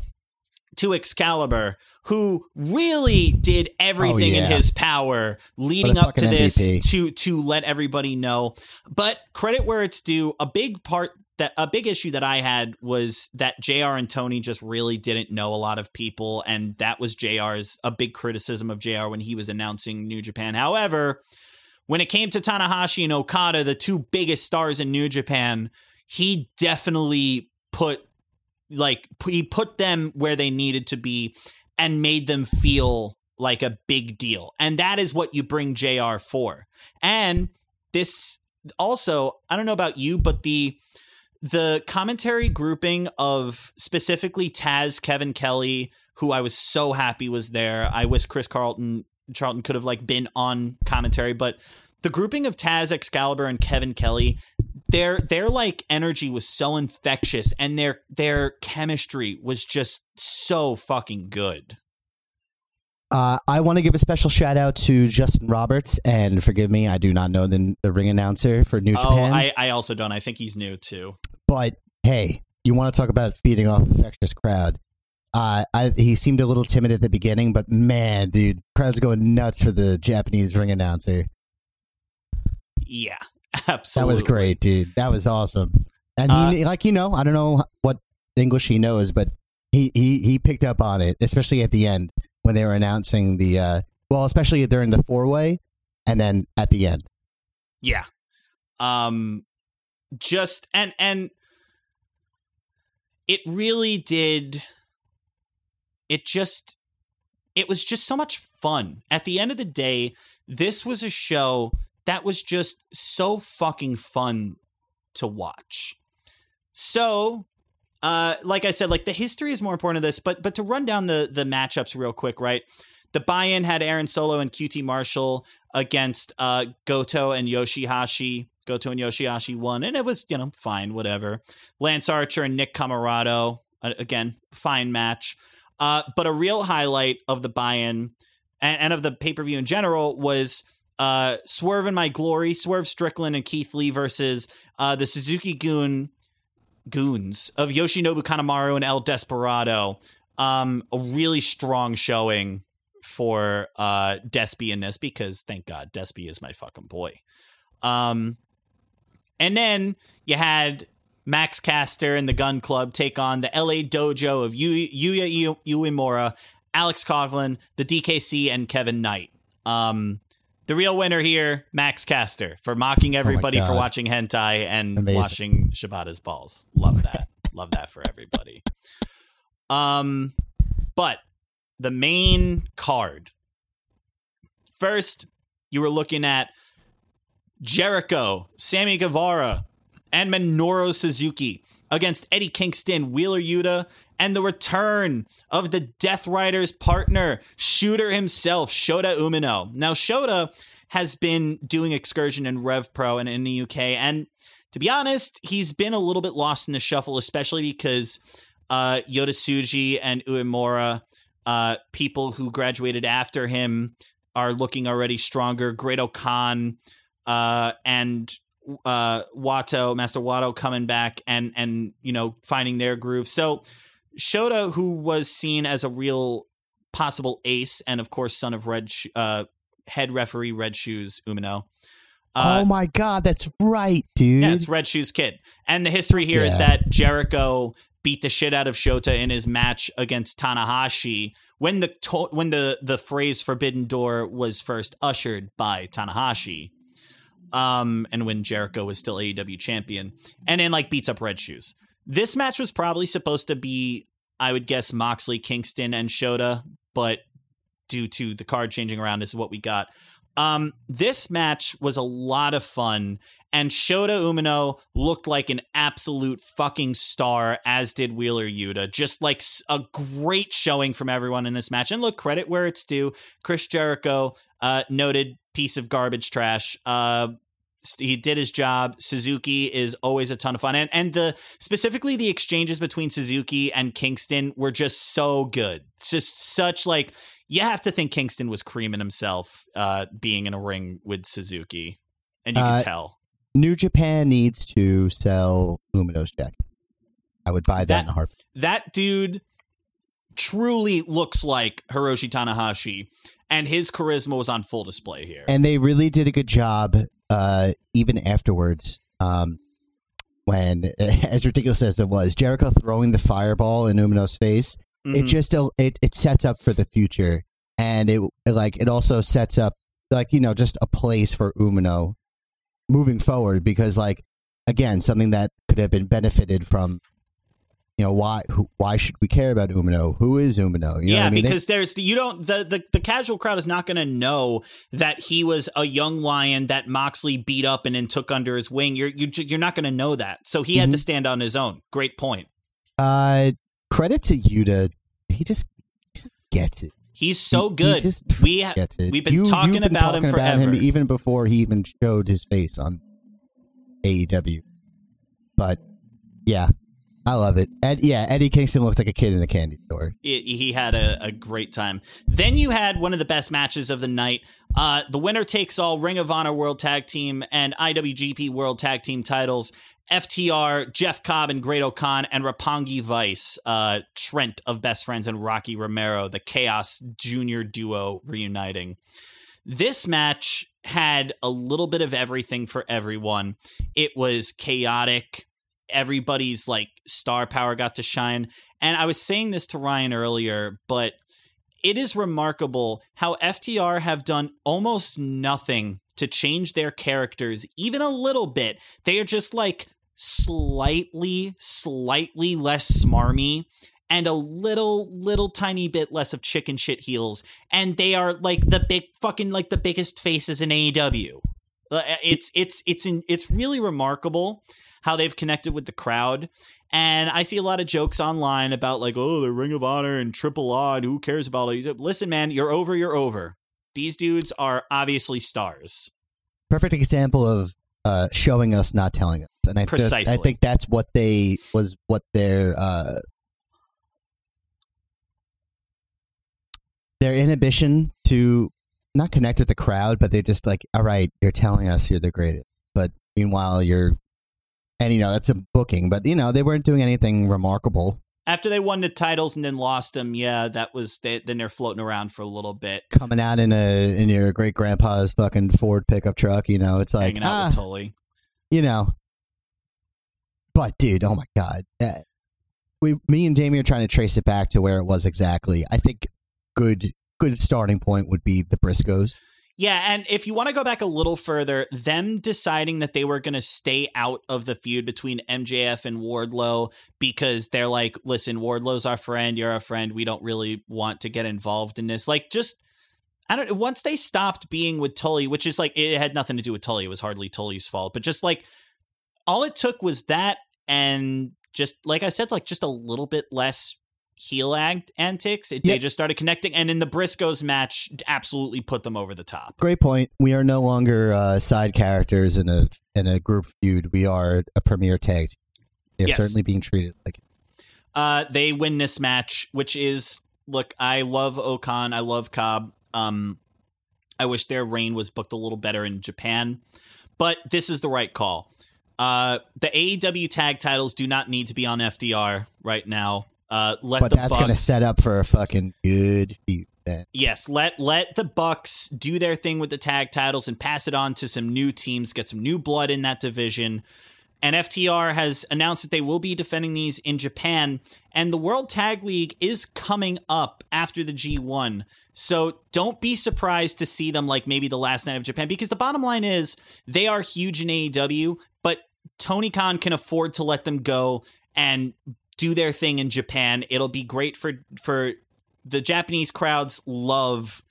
[SPEAKER 2] to Excalibur, who really did everything in
[SPEAKER 3] Oh, yeah.
[SPEAKER 2] his power leading up to this
[SPEAKER 3] MVP.
[SPEAKER 2] to to let everybody know. But credit where it's due, a big part that a big issue that I had was that JR and Tony just really didn't know a lot of people, and that was JR's a big criticism of JR when he was announcing New Japan. However, when it came to Tanahashi and Okada, the two biggest stars in New Japan, he definitely put like he put them where they needed to be and made them feel like a big deal. And that is what you bring JR for. And this also, I don't know about you, but the the commentary grouping of specifically Taz, Kevin Kelly, who I was so happy was there. I wish Chris Carlton Charlton could have like been on commentary, but the grouping of Taz, Excalibur, and Kevin Kelly, their their like energy was so infectious, and their their chemistry was just so fucking good.
[SPEAKER 3] Uh, I want to give a special shout out to Justin Roberts, and forgive me, I do not know the, the ring announcer for New
[SPEAKER 2] Oh,
[SPEAKER 3] Japan.
[SPEAKER 2] I, I also don't. I think he's new too.
[SPEAKER 3] but hey, you want to talk about feeding off infectious crowd? Uh, I, he seemed a little timid at the beginning, but man, dude, crowd's going nuts for the Japanese ring announcer.
[SPEAKER 2] Yeah,
[SPEAKER 3] That was great, dude. That was awesome. And he,
[SPEAKER 2] Uh,
[SPEAKER 3] like you know, I don't know what English he knows, but he he he picked up on it, especially at the end when they were announcing the uh, well, especially during the four way, and then at the end.
[SPEAKER 2] Yeah. Um just and and it really did it just it was just so much fun. At the end of the day, this was a show that was just so fucking fun to watch. So, uh, like I said, like the history is more important to this, but but to run down the the matchups real quick, right? The buy-in had Aaron Solo and QT Marshall against uh, Goto and Yoshihashi. Goto and Yoshihashi won, and it was you know fine, whatever. Lance Archer and Nick Comoroto uh, again, fine match. Uh, but a real highlight of the buy-in and, and of the pay-per-view in general was uh, Swerve and My Glory, Swerve Strickland and Keith Lee versus uh, the Suzuki Goon goons of Yoshinobu Kanemaru and El Desperado. Um, a really strong showing for uh Despy in this because thank God Despy is my fucking boy. Um, and then you had Max Caster and the Gun Club take on the LA Dojo of Yu- Yuya Yu- Uemura, Alex Coughlin, the DKC, and Kevin Knight. Um, the real winner here, Max Caster, for mocking everybody for watching hentai and
[SPEAKER 3] Amazing.
[SPEAKER 2] washing Shibata's balls. Love that. Love that for everybody. Um, but the main card. First, you were looking at Jericho, Sammy Guevara, and Minoru Suzuki against Eddie Kingston, Wheeler Yuta, and the return of the Death Riders partner, shooter himself, Shota Umino. Now, Shota has been doing excursion in Rev Pro and in the UK, and to be honest, he's been a little bit lost in the shuffle, especially because uh, Yota Tsuji and Uemura, uh, people who graduated after him, are looking already stronger. Great-O-Khan uh, and uh, Wato, Master Wato coming back and and you know finding their groove. So Shota, who was seen as a real possible ace, and of course son of Red Sh- uh, head referee Red Shoes Umino. Uh,
[SPEAKER 3] oh my god, that's right, dude.
[SPEAKER 2] yeah, it's Red Shoes Kid. And the history here is
[SPEAKER 3] Yeah.
[SPEAKER 2] that Jericho beat the shit out of Shota in his match against Tanahashi when the to- when the the phrase Forbidden Door was first ushered by Tanahashi. Um, and when Jericho was still AEW champion, and then like beats up Red Shoes. This match was probably supposed to be, I would guess, Moxley, Kingston, and Shota, but due to the card changing around, this is what we got. Um, this match was a lot of fun, and Shota Umino looked like an absolute fucking star, as did Wheeler Yuta. Just like a great showing from everyone in this match. And look, credit where it's due. Chris Jericho, uh, noted piece of garbage trash. Uh, he did his job. Suzuki is always a ton of fun, and and the specifically the exchanges between Suzuki and Kingston were just so good. It's just such like you have to think Kingston was creaming himself, uh, being in a ring with Suzuki, and you
[SPEAKER 3] Uh,
[SPEAKER 2] can tell.
[SPEAKER 3] New Japan needs to sell Umino's jacket. I would buy that,
[SPEAKER 2] That-
[SPEAKER 3] in a heartbeat.
[SPEAKER 2] That dude truly looks like Hiroshi Tanahashi, and his charisma was on full display here.
[SPEAKER 3] And they really did a good job, uh, even afterwards. Um, when, as ridiculous as it was, Jericho throwing the fireball in Umino's face, it
[SPEAKER 2] Mhm.
[SPEAKER 3] just it it sets up for the future, and it like it also sets up like you know just a place for Umino moving forward because like again something that could have been benefited from. You know why? Who, why should we care about Umino? Who is Umino? You know
[SPEAKER 2] yeah,
[SPEAKER 3] what I mean? They-
[SPEAKER 2] because there's you don't the, the the casual crowd is not going to know that he was a young lion that Moxley beat up and then took under his wing. You're you, you're not going to know that. So he had to
[SPEAKER 3] Mhm.
[SPEAKER 2] stand on his own. Great point.
[SPEAKER 3] Uh, credit to Yuta. He just, he just gets it.
[SPEAKER 2] He's so
[SPEAKER 3] He- he
[SPEAKER 2] good.
[SPEAKER 3] just
[SPEAKER 2] we ha-
[SPEAKER 3] Gets it.
[SPEAKER 2] we've been
[SPEAKER 3] You-
[SPEAKER 2] talking
[SPEAKER 3] been
[SPEAKER 2] about him
[SPEAKER 3] about
[SPEAKER 2] forever.
[SPEAKER 3] him even before he even showed his face on AEW. But yeah, I love it. Ed, yeah, Eddie Kingston looked like a kid in a candy store.
[SPEAKER 2] it, he had a, a great time. Then you had one of the best matches of the night. Uh, the winner takes all Ring of Honor World Tag Team and IWGP World Tag Team titles. FTR, Jeff Cobb and Great Khan, and Roppongi Vice, uh, Trent of Best Friends, and Rocky Romero, the Chaos Junior duo reuniting. This match had a little bit of everything for everyone. It was chaotic. Everybody's like star power got to shine. And I was saying this to Ryan earlier, but it is remarkable how FTR have done almost nothing to change their characters, even a little bit. They are just like slightly, slightly less smarmy and a little, little tiny bit less of chicken shit heels. And they are like the big fucking like the biggest faces in AEW. Uh, It's it's it's in, it's really remarkable how they've connected with the crowd. And I see a lot of jokes online about like, oh, the Ring of Honor and Triple A, and who cares about it? Listen, man, you're over, you're over. These dudes are obviously stars.
[SPEAKER 3] Perfect example of uh, showing us, not telling us. And I, th- I think that's what they was what their uh, their inhibition to not connect with the crowd, but they're just like, all right, you're telling us you're the greatest, but meanwhile you're, and you know that's a booking, but you know they weren't doing anything remarkable.
[SPEAKER 2] After they won the titles and then lost them, yeah, that was they, then they're floating around for a little bit,
[SPEAKER 3] Coming out in a in your great grandpa's fucking Ford pickup truck, you know, it's like
[SPEAKER 2] hanging out
[SPEAKER 3] ah,
[SPEAKER 2] with Tully.
[SPEAKER 3] you know. But dude, oh my god, that, we, me and Jamie are trying to trace it back to where it was exactly. I think good, good starting point would be the Briscoes.
[SPEAKER 2] Yeah, and if you want to go back a little further, them deciding that they were going to stay out of the feud between MJF and Wardlow because they're like, listen, Wardlow's our friend, you're our friend, we don't really want to get involved in this. Like, just I don't. Once they stopped being with Tully, which is like it had nothing to do with Tully, it was hardly Tully's fault, but just like all it took was that, and just like I said, like just a little bit less heel act antics. It, They just started connecting, and in the Briscoes match, absolutely put them over the top.
[SPEAKER 3] Great point. We are no longer uh, side characters in a in a group feud. We are a premier tag. team. They're
[SPEAKER 2] Yes.
[SPEAKER 3] certainly being treated like.
[SPEAKER 2] Uh, they win this match, which is look. I love Okan. I love Cobb. Um, I wish their reign was booked a little better in Japan, but this is the right call. Uh, the AEW tag titles do not need to be on FTR right now. Uh, let
[SPEAKER 3] but
[SPEAKER 2] the
[SPEAKER 3] that's
[SPEAKER 2] Bucks,
[SPEAKER 3] going to set up for a fucking good feud.
[SPEAKER 2] Yes, let let the Bucks do their thing with the tag titles and pass it on to some new teams, get some new blood in that division. And FTR has announced that they will be defending these in Japan, and the World Tag League is coming up after the G1. So don't be surprised to see them like maybe the last night of Japan, because the bottom line is they are huge in AEW, but Tony Khan can afford to let them go and do their thing in Japan. It'll be great for for the Japanese crowds love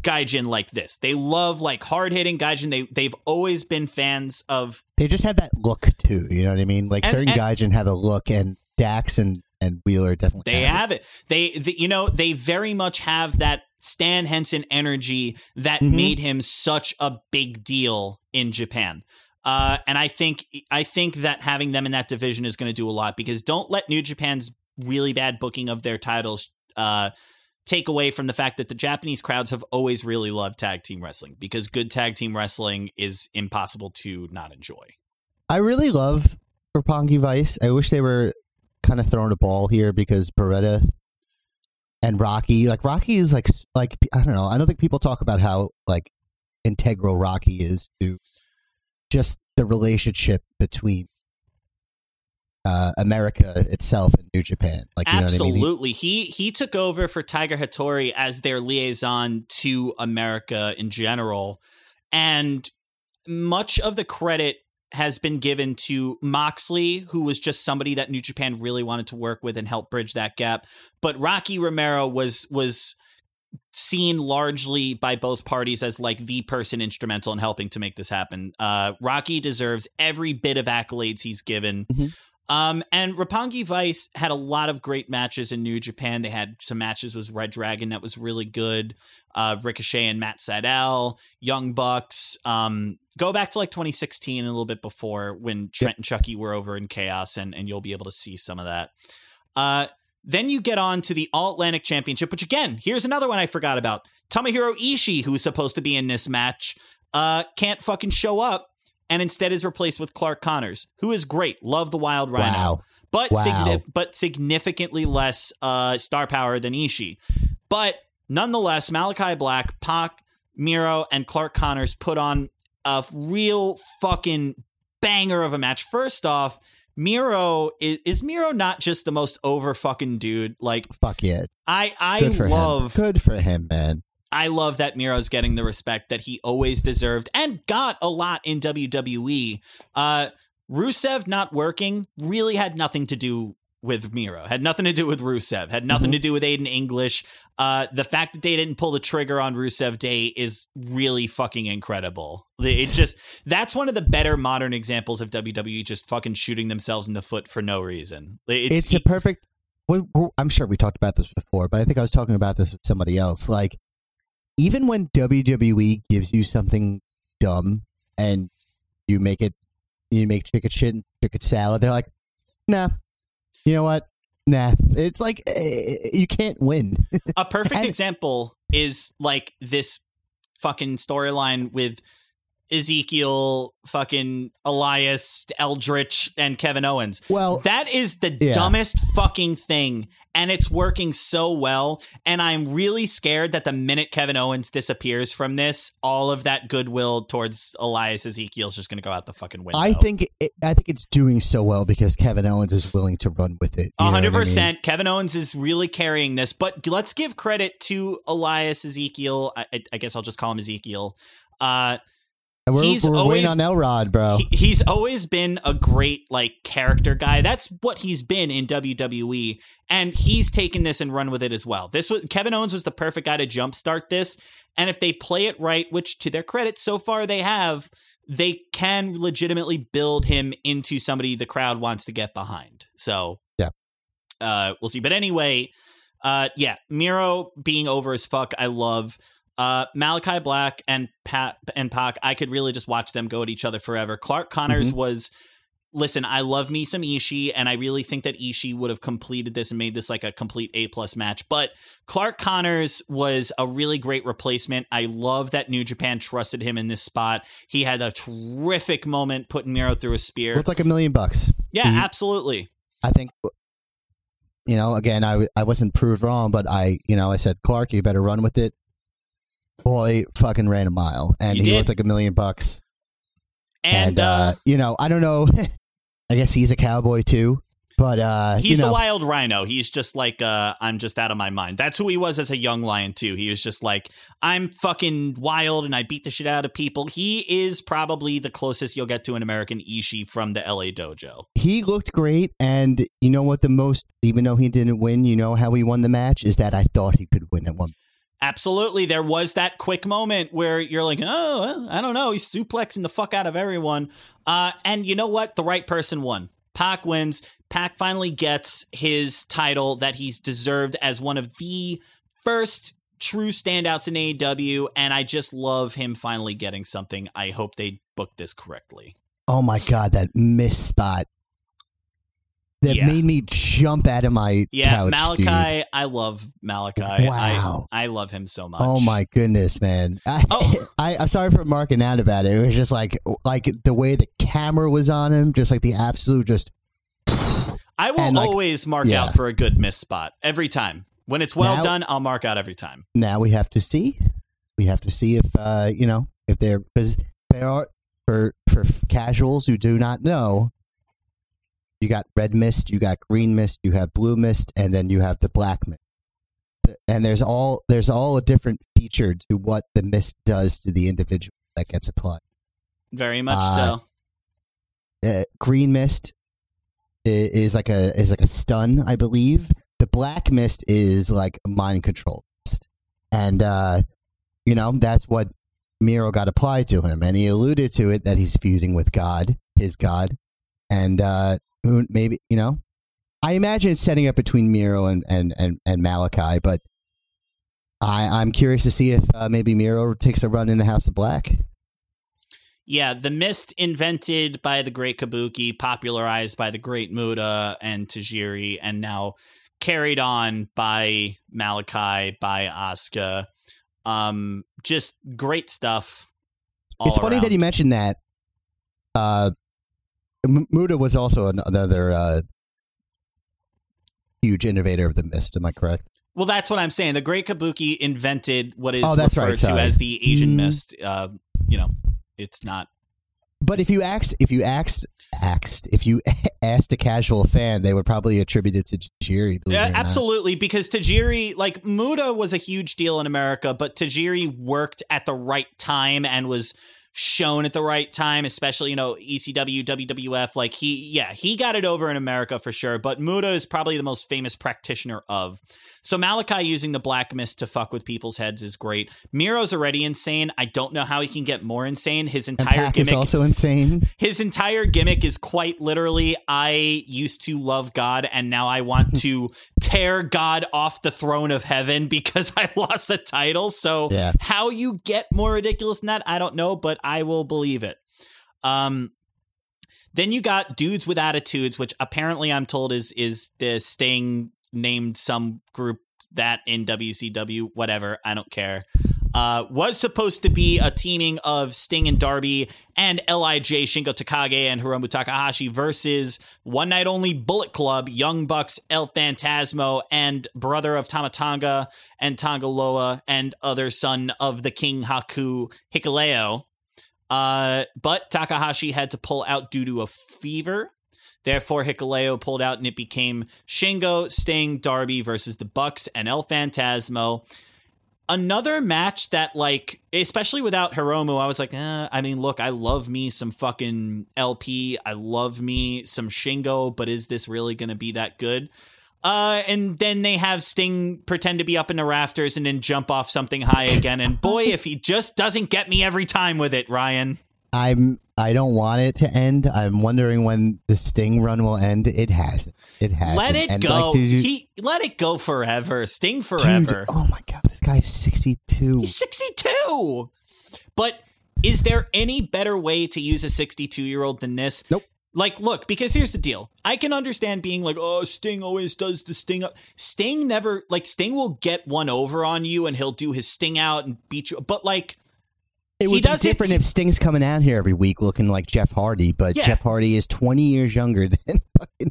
[SPEAKER 2] gaijin like this. They love like hard hitting gaijin. They they've always been fans of.
[SPEAKER 3] They just have that look too. You know what I mean? Like
[SPEAKER 2] And-
[SPEAKER 3] certain
[SPEAKER 2] and-
[SPEAKER 3] gaijin have a look, and Dax and and Wheeler definitely.
[SPEAKER 2] They
[SPEAKER 3] have
[SPEAKER 2] have it. They, the, you know, they very much have that Stan Hansen energy that
[SPEAKER 3] Mhm.
[SPEAKER 2] made him such a big deal in Japan. Uh, and I think I think that having them in that division is going to do a lot because don't let New Japan's really bad booking of their titles uh, take away from the fact that the Japanese crowds have always really loved tag team wrestling because good tag team wrestling is impossible to not enjoy.
[SPEAKER 3] I really love Roppongi Vice. I wish they were kind of throwing a ball here because Beretta and Rocky, like Rocky is like like I don't know. I don't think people talk about how like integral Rocky is to just the relationship between uh, America itself and New Japan. Like what I mean?
[SPEAKER 2] Absolutely. He he took over for Tiger Hattori as their liaison to America in general. And much of the credit has been given to Moxley, who was just somebody that New Japan really wanted to work with and help bridge that gap. But Rocky Romero was was seen largely by both parties as like the person instrumental in helping to make this happen. Uh, Rocky deserves every bit of accolades he's given.
[SPEAKER 3] Mhm.
[SPEAKER 2] Um, and Roppongi Vice had a lot of great matches in New Japan. They had some matches with Red Dragon that was really good. Uh, Ricochet and Matt Sydal, Young Bucks. Um, go back to like 2016 and a little bit before when Trent and Chucky were over in Chaos, and and you'll be able to see some of that. Uh, then you get on to the All Atlantic Championship, which again, here's another one I forgot about. Tomohiro Ishii, who was supposed to be in this match, uh, can't fucking show up and instead is replaced with Clark Connors, who is great. Love the Wild Rhino.
[SPEAKER 3] Wow.
[SPEAKER 2] But,
[SPEAKER 3] Wow.
[SPEAKER 2] signif- but significantly less uh, star power than Ishii. But nonetheless, Malachi Black, Pac, Miro, and Clark Connors put on a real fucking banger of a match. First off, Miro is, is Miro not just the most over fucking dude? Like
[SPEAKER 3] Fuck yeah.
[SPEAKER 2] I I
[SPEAKER 3] Good
[SPEAKER 2] love
[SPEAKER 3] him. Good for him, man.
[SPEAKER 2] I love that Miro's getting the respect that he always deserved and got a lot in WWE. Uh, Rusev not working really had nothing to do with Miro. Had nothing to do with Rusev. Had nothing to do with Aiden English. Uh, the fact that they didn't pull the trigger on Rusev Day is really fucking incredible. It just that's one of the better modern examples of WWE just fucking shooting themselves in the foot for no reason.
[SPEAKER 3] It's, a perfect. we- I'm sure we talked about this before, but I think I was talking about this with somebody else. Like, even when WWE gives you something dumb and you make it, you make chicken shit and chicken salad, they're like, nah, you know what? Nah. It's like, eh, you can't win.
[SPEAKER 2] a perfect example is like this fucking storyline with Ezekiel, fucking Elias, Eldritch, and Kevin Owens.
[SPEAKER 3] well,
[SPEAKER 2] That is the
[SPEAKER 3] Yeah.
[SPEAKER 2] dumbest fucking thing, and it's working so well. And I'm really scared that the minute Kevin Owens disappears from this, all of that goodwill towards Elias Ezekiel is just going to go out the fucking window.
[SPEAKER 3] I think it, I think it's doing so well because Kevin Owens is willing to run with it.
[SPEAKER 2] A hundred
[SPEAKER 3] what I mean?
[SPEAKER 2] percent. Kevin Owens is really carrying this, but let's give credit to Elias Ezekiel. I, I- I guess I'll just call him Ezekiel. Uh,
[SPEAKER 3] We're,
[SPEAKER 2] He's
[SPEAKER 3] we're
[SPEAKER 2] always-
[SPEAKER 3] waiting on Elrod, bro.
[SPEAKER 2] he, he's always been a great like character guy. That's what he's been in WWE, and he's taken this and run with it as well. This was Kevin Owens was the perfect guy to jumpstart this, and if they play it right, which to their credit so far they have, they can legitimately build him into somebody the crowd wants to get behind. So
[SPEAKER 3] Yeah.
[SPEAKER 2] uh, we'll see. But anyway, uh, yeah, Miro being over as fuck, I love. Uh, Malachi Black and Pat and Pac, I could really just watch them go at each other forever. Clark Connors
[SPEAKER 3] Mm-hmm.
[SPEAKER 2] was listen, I love me some Ishii, and I really think that Ishii would have completed this and made this like a complete A plus match. But Clark Connors was a really great replacement. I love that New Japan trusted him in this spot. He had a terrific moment putting Miro through a spear.
[SPEAKER 3] It's like a million bucks.
[SPEAKER 2] yeah,
[SPEAKER 3] he-
[SPEAKER 2] absolutely.
[SPEAKER 3] I think, you know, again, I I wasn't proved wrong, but I, you know, I said, Clark, you better run with it. Boy, fucking ran a mile, and
[SPEAKER 2] You
[SPEAKER 3] he
[SPEAKER 2] did.
[SPEAKER 3] looked like a million bucks.
[SPEAKER 2] And, uh,
[SPEAKER 3] you know, I don't know. I guess he's a cowboy too, but uh,
[SPEAKER 2] He's
[SPEAKER 3] you know,
[SPEAKER 2] the wild rhino. He's just like, uh, I'm just out of my mind. That's who he was as a young lion, too. He was just like, I'm fucking wild and I beat the shit out of people. He is probably the closest you'll get to an American Ishii from the LA dojo.
[SPEAKER 3] he looked great, and you know what? The most, even though he didn't win, you know how he won the match is that I thought he could win at one.
[SPEAKER 2] Absolutely. There was that quick moment where you're like, oh, I don't know. He's suplexing the fuck out of everyone. Uh, and you know what? The right person won. Pac wins. Pac finally gets his title that he's deserved as one of the first true standouts in AEW. And I just love him finally getting something. I hope they booked this correctly.
[SPEAKER 3] Oh my god, that miss spot that
[SPEAKER 2] Yeah.
[SPEAKER 3] made me jump out of my
[SPEAKER 2] Yeah,
[SPEAKER 3] couch,
[SPEAKER 2] Malachi.
[SPEAKER 3] dude.
[SPEAKER 2] I love Malachi.
[SPEAKER 3] Wow.
[SPEAKER 2] I, I love him so much.
[SPEAKER 3] Oh my goodness, man! I,
[SPEAKER 2] Oh.
[SPEAKER 3] I I'm sorry for marking out about it. It was just like like the way the camera was on him, just like the absolute just.
[SPEAKER 2] I will
[SPEAKER 3] like,
[SPEAKER 2] always mark
[SPEAKER 3] yeah.
[SPEAKER 2] out for a good miss spot every time. When it's well
[SPEAKER 3] Now-
[SPEAKER 2] done, I'll mark out every time.
[SPEAKER 3] Now we have to see. We have to see if uh you know if they're because there are for for casuals who do not know. You got red mist, you got green mist, you have blue mist, and then you have the black mist. And there's all there's all a different feature to what the mist does to the individual that gets applied.
[SPEAKER 2] Very much
[SPEAKER 3] Uh,
[SPEAKER 2] so.
[SPEAKER 3] uh, green mist is like a is like a stun, I believe. The black mist is like mind control mist, and uh, you know that's what Miro got applied to him, and he alluded to it that he's feuding with God, his God, and uh, who maybe you know. I imagine it's setting up between Miro and and and, and Malachi, but I I'm curious to see if uh, maybe Miro takes a run in the House of Black.
[SPEAKER 2] Yeah, the mist invented by the great Kabuki, popularized by the great Muta and Tajiri, and now carried on by Malachi, by Asuka. Um, just great stuff.
[SPEAKER 3] it's funny that you mentioned that. Uh, Muta was also another uh, huge innovator of the mist. Am I correct?
[SPEAKER 2] Well, that's what I'm saying. The Great Kabuki invented what is
[SPEAKER 3] Oh, that's
[SPEAKER 2] referred
[SPEAKER 3] right,
[SPEAKER 2] to as the Asian
[SPEAKER 3] Mm.
[SPEAKER 2] mist. Uh, you know, it's not.
[SPEAKER 3] But if you asked, if you asked, asked, if you asked a casual fan, they would probably attribute it to Jiri. believe
[SPEAKER 2] Yeah, absolutely, because Tajiri, like Muta, was a huge deal in America, but Tajiri worked at the right time and was shown at the right time, especially you know ECW, WWF. Like he, yeah, he got it over in America for sure. But Muta is probably the most famous practitioner of. So Malachi using the black mist to fuck with people's heads is great. Miro's already insane. I don't know how he can get more insane. His entire
[SPEAKER 3] Pac is
[SPEAKER 2] gimmick
[SPEAKER 3] also insane.
[SPEAKER 2] his entire gimmick is quite literally I used to love God and now I want to tear God off the throne of heaven because I lost the title. So
[SPEAKER 3] Yeah.
[SPEAKER 2] how you get more ridiculous than that, I don't know, but I will believe it. Um then you got dudes with attitudes, which apparently I'm told is is the Sting named some group that in WCW, whatever, I don't care. Uh, was supposed to be a teaming of Sting and Darby and Lij Shingo Takagi and Hiromu Takahashi versus One Night Only Bullet Club, Young Bucks, El Phantasmo, and brother of Tama Tonga and Tanga Loa and other son of the King Haku Hikuleo. Uh, but Takahashi had to pull out due to a fever. Therefore, Hikuleo pulled out, and it became Shingo, Sting, Darby versus the Bucks and El Phantasmo. Another match that, like, especially without Hiromu, I was like, eh, I mean, look, I love me some fucking LP. I love me some Shingo, but is this really going to be that good? Uh, and then they have Sting pretend to be up in the rafters and then jump off something high again. And boy, if he just doesn't get me every time with it, Ryan.
[SPEAKER 3] I'm. I don't want it to end. I'm wondering when the Sting run will end. It hasn't. It hasn't.
[SPEAKER 2] Let it
[SPEAKER 3] And,
[SPEAKER 2] go.
[SPEAKER 3] like, you-
[SPEAKER 2] he let it go forever. Sting
[SPEAKER 3] dude,
[SPEAKER 2] forever.
[SPEAKER 3] oh my god, this guy's 62.
[SPEAKER 2] He's 62. But is there any better way to use a 62 year old than this?
[SPEAKER 3] Nope.
[SPEAKER 2] Like, look, because here's the deal. I can understand being like, oh, Sting always does the Sting up. Sting never, like, Sting will get one over on you and he'll do his Sting out and beat you. But, like,
[SPEAKER 3] It
[SPEAKER 2] He
[SPEAKER 3] would be different if Sting's coming out here every week looking like Jeff Hardy, but
[SPEAKER 2] Yeah.
[SPEAKER 3] Jeff Hardy is 20 years younger than fucking.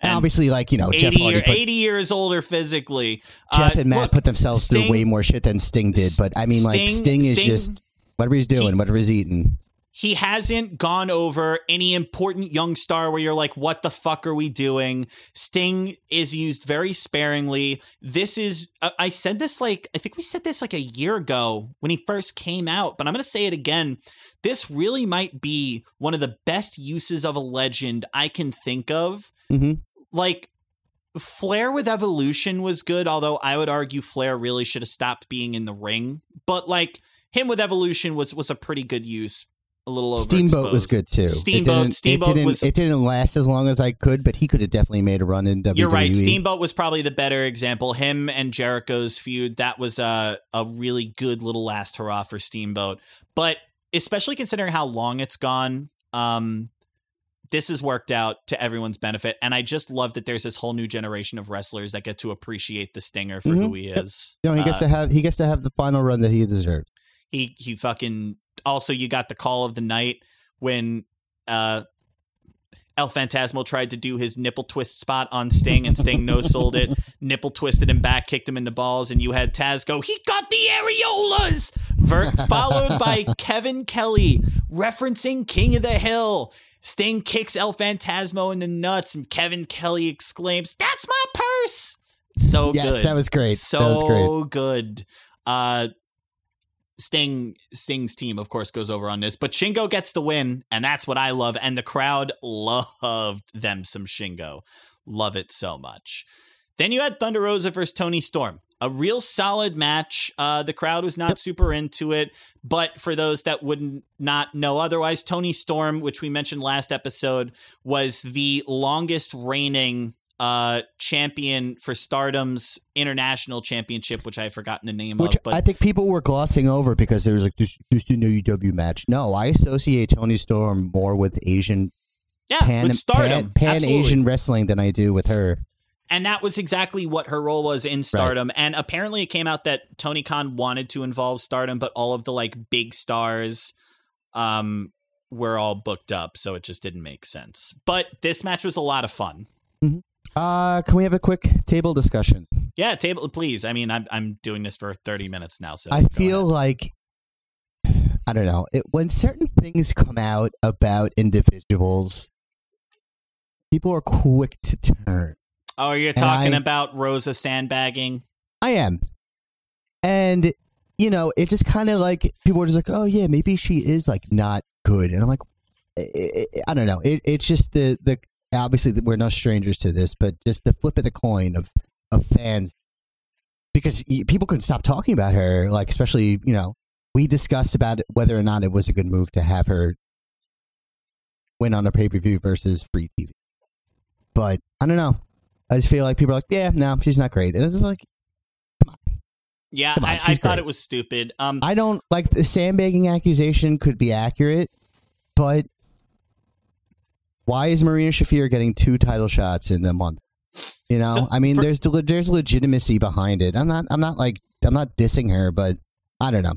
[SPEAKER 2] And
[SPEAKER 3] obviously, like, you know,
[SPEAKER 2] 80,
[SPEAKER 3] Jeff Hardy.
[SPEAKER 2] year, 80 years older physically.
[SPEAKER 3] Jeff
[SPEAKER 2] Uh,
[SPEAKER 3] and Matt
[SPEAKER 2] look,
[SPEAKER 3] put themselves
[SPEAKER 2] Sting-
[SPEAKER 3] through way more shit than Sting did. But I mean, like,
[SPEAKER 2] Sting-
[SPEAKER 3] Sting is
[SPEAKER 2] Sting-
[SPEAKER 3] just whatever he's doing,
[SPEAKER 2] He-
[SPEAKER 3] whatever he's eating.
[SPEAKER 2] He hasn't gone over any important young star where you're like, what the fuck are we doing? Sting is used very sparingly. This is, I I said this like, I think we said this like a year ago when he first came out, but I'm going to say it again. This really might be one of the best uses of a legend I can think of.
[SPEAKER 3] Mhm.
[SPEAKER 2] Like, Flair with Evolution was good, although I would argue Flair really should have stopped being in the ring. But like him with Evolution was was a pretty good use. A little over
[SPEAKER 3] Steamboat was good too.
[SPEAKER 2] Steamboat-
[SPEAKER 3] it didn't,
[SPEAKER 2] Steamboat
[SPEAKER 3] it didn't,
[SPEAKER 2] was-
[SPEAKER 3] It didn't last as long as I could, but he could have definitely made a run in WWE.
[SPEAKER 2] You're right. Steamboat was probably the better example. Him and Jericho's feud that was a a really good little last hurrah for Steamboat. But especially considering how long it's gone, um, this has worked out to everyone's benefit. And I just love that there's this whole new generation of wrestlers that get to appreciate the Stinger for who
[SPEAKER 3] Mhm.
[SPEAKER 2] he
[SPEAKER 3] Yep.
[SPEAKER 2] is.
[SPEAKER 3] No, he gets
[SPEAKER 2] Uh,
[SPEAKER 3] to have he gets to have the final run that he deserved.
[SPEAKER 2] he he fucking also you got the call of the night when uh El Phantasmo tried to do his nipple twist spot on Sting and Sting no sold it, nipple twisted him back, kicked him in the balls, and you had Taz go, he got the areolas! Ver- followed by Kevin Kelly referencing King of the Hill. Sting kicks El Phantasmo in the nuts, and Kevin Kelly exclaims, That's my purse! So
[SPEAKER 3] Yes,
[SPEAKER 2] good.
[SPEAKER 3] that was great.
[SPEAKER 2] So
[SPEAKER 3] That was great.
[SPEAKER 2] good. Uh Sting Sting's team, of course, goes over on this, but Shingo gets the win, and that's what I love. And the crowd loved them some Shingo. Love it so much. Then you had Thunder Rosa versus Toni Storm. A real solid match. Uh, the crowd was not super into it, but for those that wouldn't not know otherwise, Toni Storm, which we mentioned last episode, was the longest reigning uh, champion for Stardom's international championship, which I've forgotten the name
[SPEAKER 3] Which
[SPEAKER 2] of. But
[SPEAKER 3] I think people were glossing over because there was like this just an AEW match. No, I associate Toni Storm more with Asian
[SPEAKER 2] yeah,
[SPEAKER 3] pan
[SPEAKER 2] with Stardom,
[SPEAKER 3] pan,
[SPEAKER 2] absolutely.
[SPEAKER 3] Asian wrestling than I do with her.
[SPEAKER 2] And that was exactly what her role was in Stardom. And apparently it came out that Tony Khan wanted to involve Stardom, but all of the like big stars um were all booked up, so it just didn't make sense. But this match was a lot of fun.
[SPEAKER 3] Uh, can we have a quick table discussion?
[SPEAKER 2] Yeah, table please. I mean, I'm I'm doing this for 30 minutes now, so
[SPEAKER 3] I feel
[SPEAKER 2] ahead.
[SPEAKER 3] like I don't know it, when certain things come out about individuals, people are quick to turn.
[SPEAKER 2] Oh, you're talking
[SPEAKER 3] I-
[SPEAKER 2] about Rosa sandbagging?
[SPEAKER 3] I am, and you know, it just kind of like people are just like, oh yeah, maybe she is like not good, and I'm like, I, I, I don't know. It, it's just the the obviously we're no strangers to this, but just the flip of the coin of of fans because people couldn't stop talking about her. Like especially you know, we discussed about whether or not it was a good move to have her win on a pay per view versus free TV. But I don't know. I just feel like people are like, yeah, no, she's not great, and it's just like.
[SPEAKER 2] Yeah,
[SPEAKER 3] Come on,
[SPEAKER 2] I, I thought it was stupid. Um
[SPEAKER 3] I don't like the sandbagging accusation could be accurate, but why is Marina Shafir getting two title shots in a month? You know,
[SPEAKER 2] So,
[SPEAKER 3] I mean,
[SPEAKER 2] for-
[SPEAKER 3] there's there's legitimacy behind it. I'm not I'm not like I'm not dissing her, but I don't know.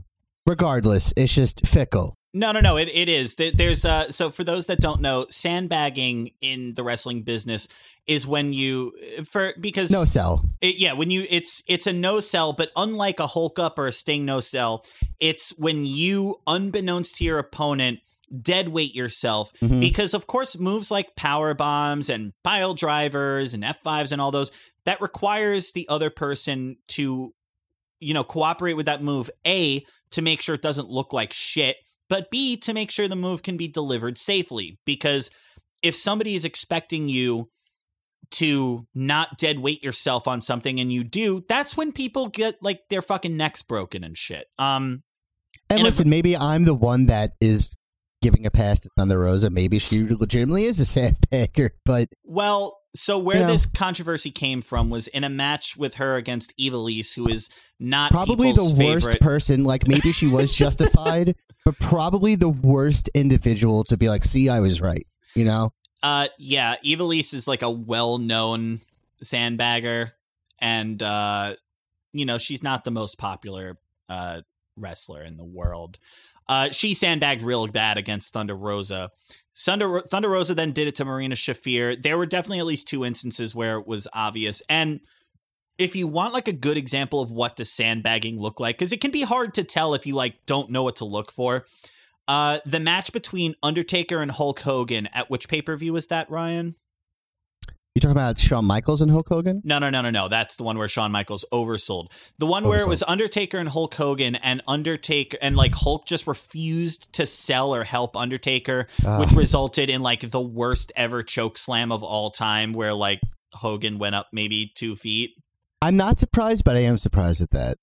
[SPEAKER 3] Regardless, it's just fickle.
[SPEAKER 2] No, no, no. It it is. There's uh. So for those that don't know, sandbagging in the wrestling business is when you for because
[SPEAKER 3] No sell.
[SPEAKER 2] it, yeah when you it's it's a no sell, but unlike a Hulk up or a Sting no sell, it's when you unbeknownst to your opponent dead weight yourself
[SPEAKER 3] Mhm.
[SPEAKER 2] because of course moves like power bombs and pile drivers and F5s and all those that requires the other person to you know cooperate with that move a to make sure it doesn't look like shit but b to make sure the move can be delivered safely because if somebody is expecting you to not dead weight yourself on something and you do that's when people get like their fucking necks broken and shit um
[SPEAKER 3] And
[SPEAKER 2] And if-
[SPEAKER 3] listen, maybe I'm the one that is giving a pass to Thunder Rosa. Maybe she legitimately is a sandbagger, but
[SPEAKER 2] Well, so where
[SPEAKER 3] Yeah.
[SPEAKER 2] this controversy came from was in a match with her against Ivelisse, who is not
[SPEAKER 3] probably the worst
[SPEAKER 2] favorite.
[SPEAKER 3] person. Like maybe she was justified, but probably the worst individual to be like, "See, I was right." You know,
[SPEAKER 2] Uh, yeah, Ivelisse is like a well-known sandbagger, and uh, you know she's not the most popular uh wrestler in the world. Uh, she sandbagged real bad against Thunder Rosa. Thunder, Thunder Rosa then did it to Marina Shafir. There were definitely at least two instances where it was obvious. And if you want like a good example of what does sandbagging look like, because it can be hard to tell if you like don't know what to look for. Uh, the match between Undertaker and Hulk Hogan at which pay per view was that, Ryan?
[SPEAKER 3] You talking about Shawn Michaels and Hulk Hogan?
[SPEAKER 2] No, no, no, no, no. That's the one where Shawn Michaels oversold. The one where it was Undertaker and Hulk Hogan, and Undertaker and like Hulk just refused to sell or help Undertaker,
[SPEAKER 3] Ah.
[SPEAKER 2] which resulted in like the worst ever choke slam of all time, where like Hogan went up maybe two feet.
[SPEAKER 3] I'm not surprised, but I am surprised at that.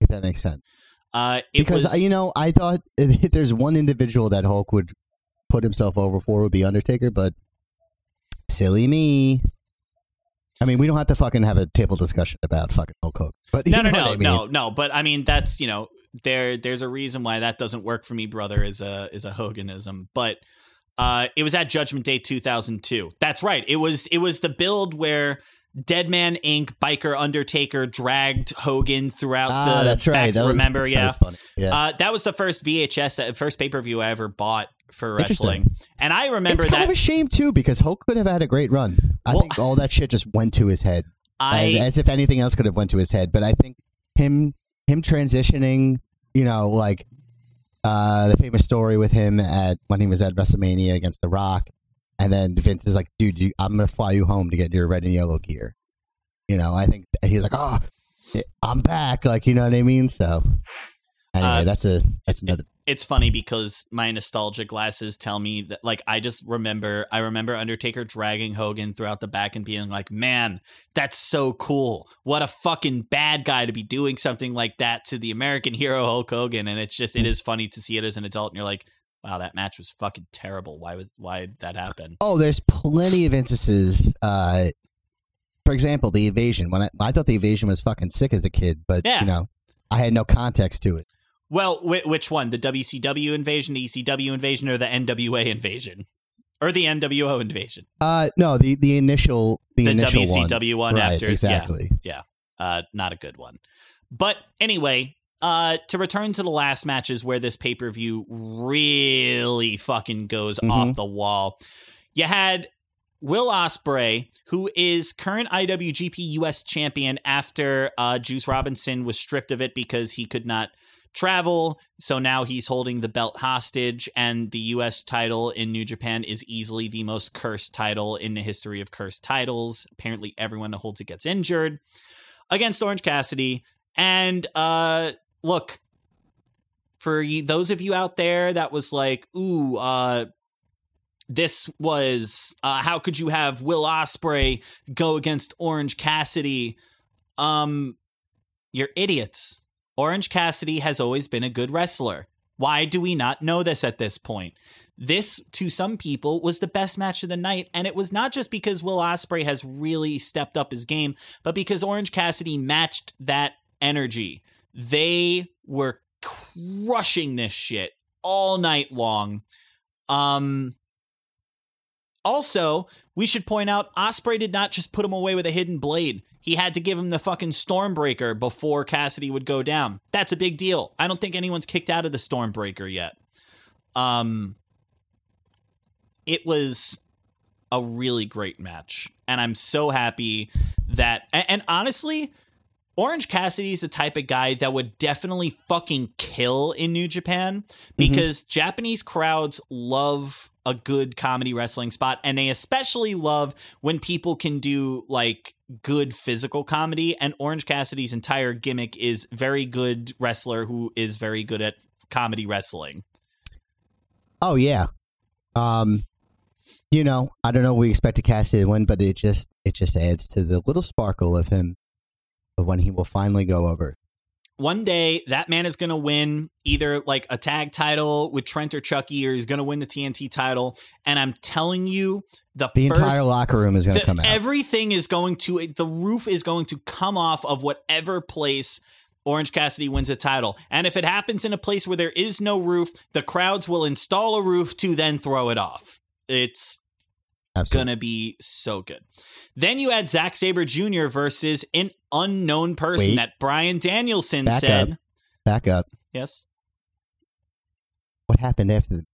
[SPEAKER 3] If that makes sense.
[SPEAKER 2] Uh, it
[SPEAKER 3] because
[SPEAKER 2] was,
[SPEAKER 3] you know, I thought if there's one individual that Hulk would put himself over for would be Undertaker, but silly me. I mean, we don't have to fucking have a table discussion about fucking Hulk Hogan. But
[SPEAKER 2] no, no, no,
[SPEAKER 3] I mean.
[SPEAKER 2] no, no. But I mean, that's you know, there, there's a reason why that doesn't work for me, brother. Is a is a Hoganism, but. Uh, it was at Judgment Day 2002. That's right. It was it was the build where Deadman Inc. Biker Undertaker dragged Hogan throughout
[SPEAKER 3] Ah,
[SPEAKER 2] the.
[SPEAKER 3] that's right. That was-
[SPEAKER 2] remember?
[SPEAKER 3] that
[SPEAKER 2] yeah.
[SPEAKER 3] was funny. Yeah.
[SPEAKER 2] Uh, that was the first VHS, uh, first pay per view I ever bought for wrestling, and I remember
[SPEAKER 3] it's kind
[SPEAKER 2] that
[SPEAKER 3] of a shame too because Hulk could have had a great run. I
[SPEAKER 2] Well-
[SPEAKER 3] think all that shit just went to his head,
[SPEAKER 2] I
[SPEAKER 3] as, as if anything else could have went to his head. But I think him him transitioning, you know, like uh, the famous story with him at when he was at WrestleMania against The Rock, and then Vince is like, "Dude, you, I'm gonna fly you home to get your red and yellow gear." You know, I think he's like, "Oh, I'm back," like you know what I mean. So anyway,
[SPEAKER 2] Uh,
[SPEAKER 3] that's a that's another.
[SPEAKER 2] It's funny because my nostalgia glasses tell me that like I just remember I remember Undertaker dragging Hogan throughout the back and being like, "Man, that's so cool. What a fucking bad guy to be doing something like that to the American hero Hulk Hogan." And it's just it is funny to see it as an adult and you're like, "Wow, that match was fucking terrible. Why was why did that happen?"
[SPEAKER 3] Oh, there's plenty of instances. Uh, for example, the invasion. When I, I thought the invasion was fucking sick as a kid, but
[SPEAKER 2] Yeah.
[SPEAKER 3] you know, I had no context to it.
[SPEAKER 2] Well, whi which one? The WCW invasion, the ECW invasion or the NWA invasion? Or the NWO invasion?
[SPEAKER 3] Uh, no, the the initial the,
[SPEAKER 2] The
[SPEAKER 3] initial
[SPEAKER 2] WCW one,
[SPEAKER 3] Right,
[SPEAKER 2] after
[SPEAKER 3] exactly.
[SPEAKER 2] Yeah. Uh not a good one. But anyway, uh to return to the last matches where this pay-per-view really fucking goes
[SPEAKER 3] Mhm.
[SPEAKER 2] off the wall. You had Will Ospreay, who is current IWGP US champion after uh, Juice Robinson was stripped of it because he could not travel. So now he's holding the belt hostage, and the US title in New Japan is easily the most cursed title in the history of cursed titles. Apparently, everyone that holds it gets injured against Orange Cassidy. And uh, look, for those of you out there that was like, ooh, uh, this was uh, how could you have Will Ospreay go against Orange Cassidy? Um, you're idiots. Orange Cassidy has always been a good wrestler. Why do we not know this at this point? This, to some people, was the best match of the night, and it was not just because Will Ospreay has really stepped up his game, but because Orange Cassidy matched that energy. They were crushing this shit all night long. Um, also, we should point out Ospreay did not just put him away with a hidden blade. He had to give him the fucking Stormbreaker before Cassidy would go down. That's a big deal. I don't think anyone's kicked out of the Stormbreaker yet. Um it was a really great match and I'm so happy that and, and honestly, Orange Cassidy is the type of guy that would definitely fucking kill in New Japan because Japanese crowds love a good comedy wrestling spot and they especially love when people can do like good physical comedy and Orange Cassidy's entire gimmick is very good wrestler who is very good at comedy wrestling.
[SPEAKER 3] Oh yeah. Um, you know, I don't know. We expected Cassidy to win, but it just it just adds to the little sparkle of him of when he will finally go over.
[SPEAKER 2] One day that man is going to win either like a tag title with Trent or Chucky, or he's going to win the TNT title. And I'm telling you, the,
[SPEAKER 3] The
[SPEAKER 2] first,
[SPEAKER 3] entire locker room is going to come out.
[SPEAKER 2] everything is going to the roof is going to come off of whatever place Orange Cassidy wins a title. And if it happens in a place where there is no roof, the crowds will install a roof to then throw it off. It's
[SPEAKER 3] Absolutely.
[SPEAKER 2] gonna be so good. Then you had Zack Sabre Jr. versus an unknown person
[SPEAKER 3] Wait.
[SPEAKER 2] that Bryan Danielson
[SPEAKER 3] Back
[SPEAKER 2] said.
[SPEAKER 3] up. Back up.
[SPEAKER 2] Yes.
[SPEAKER 3] What happened after the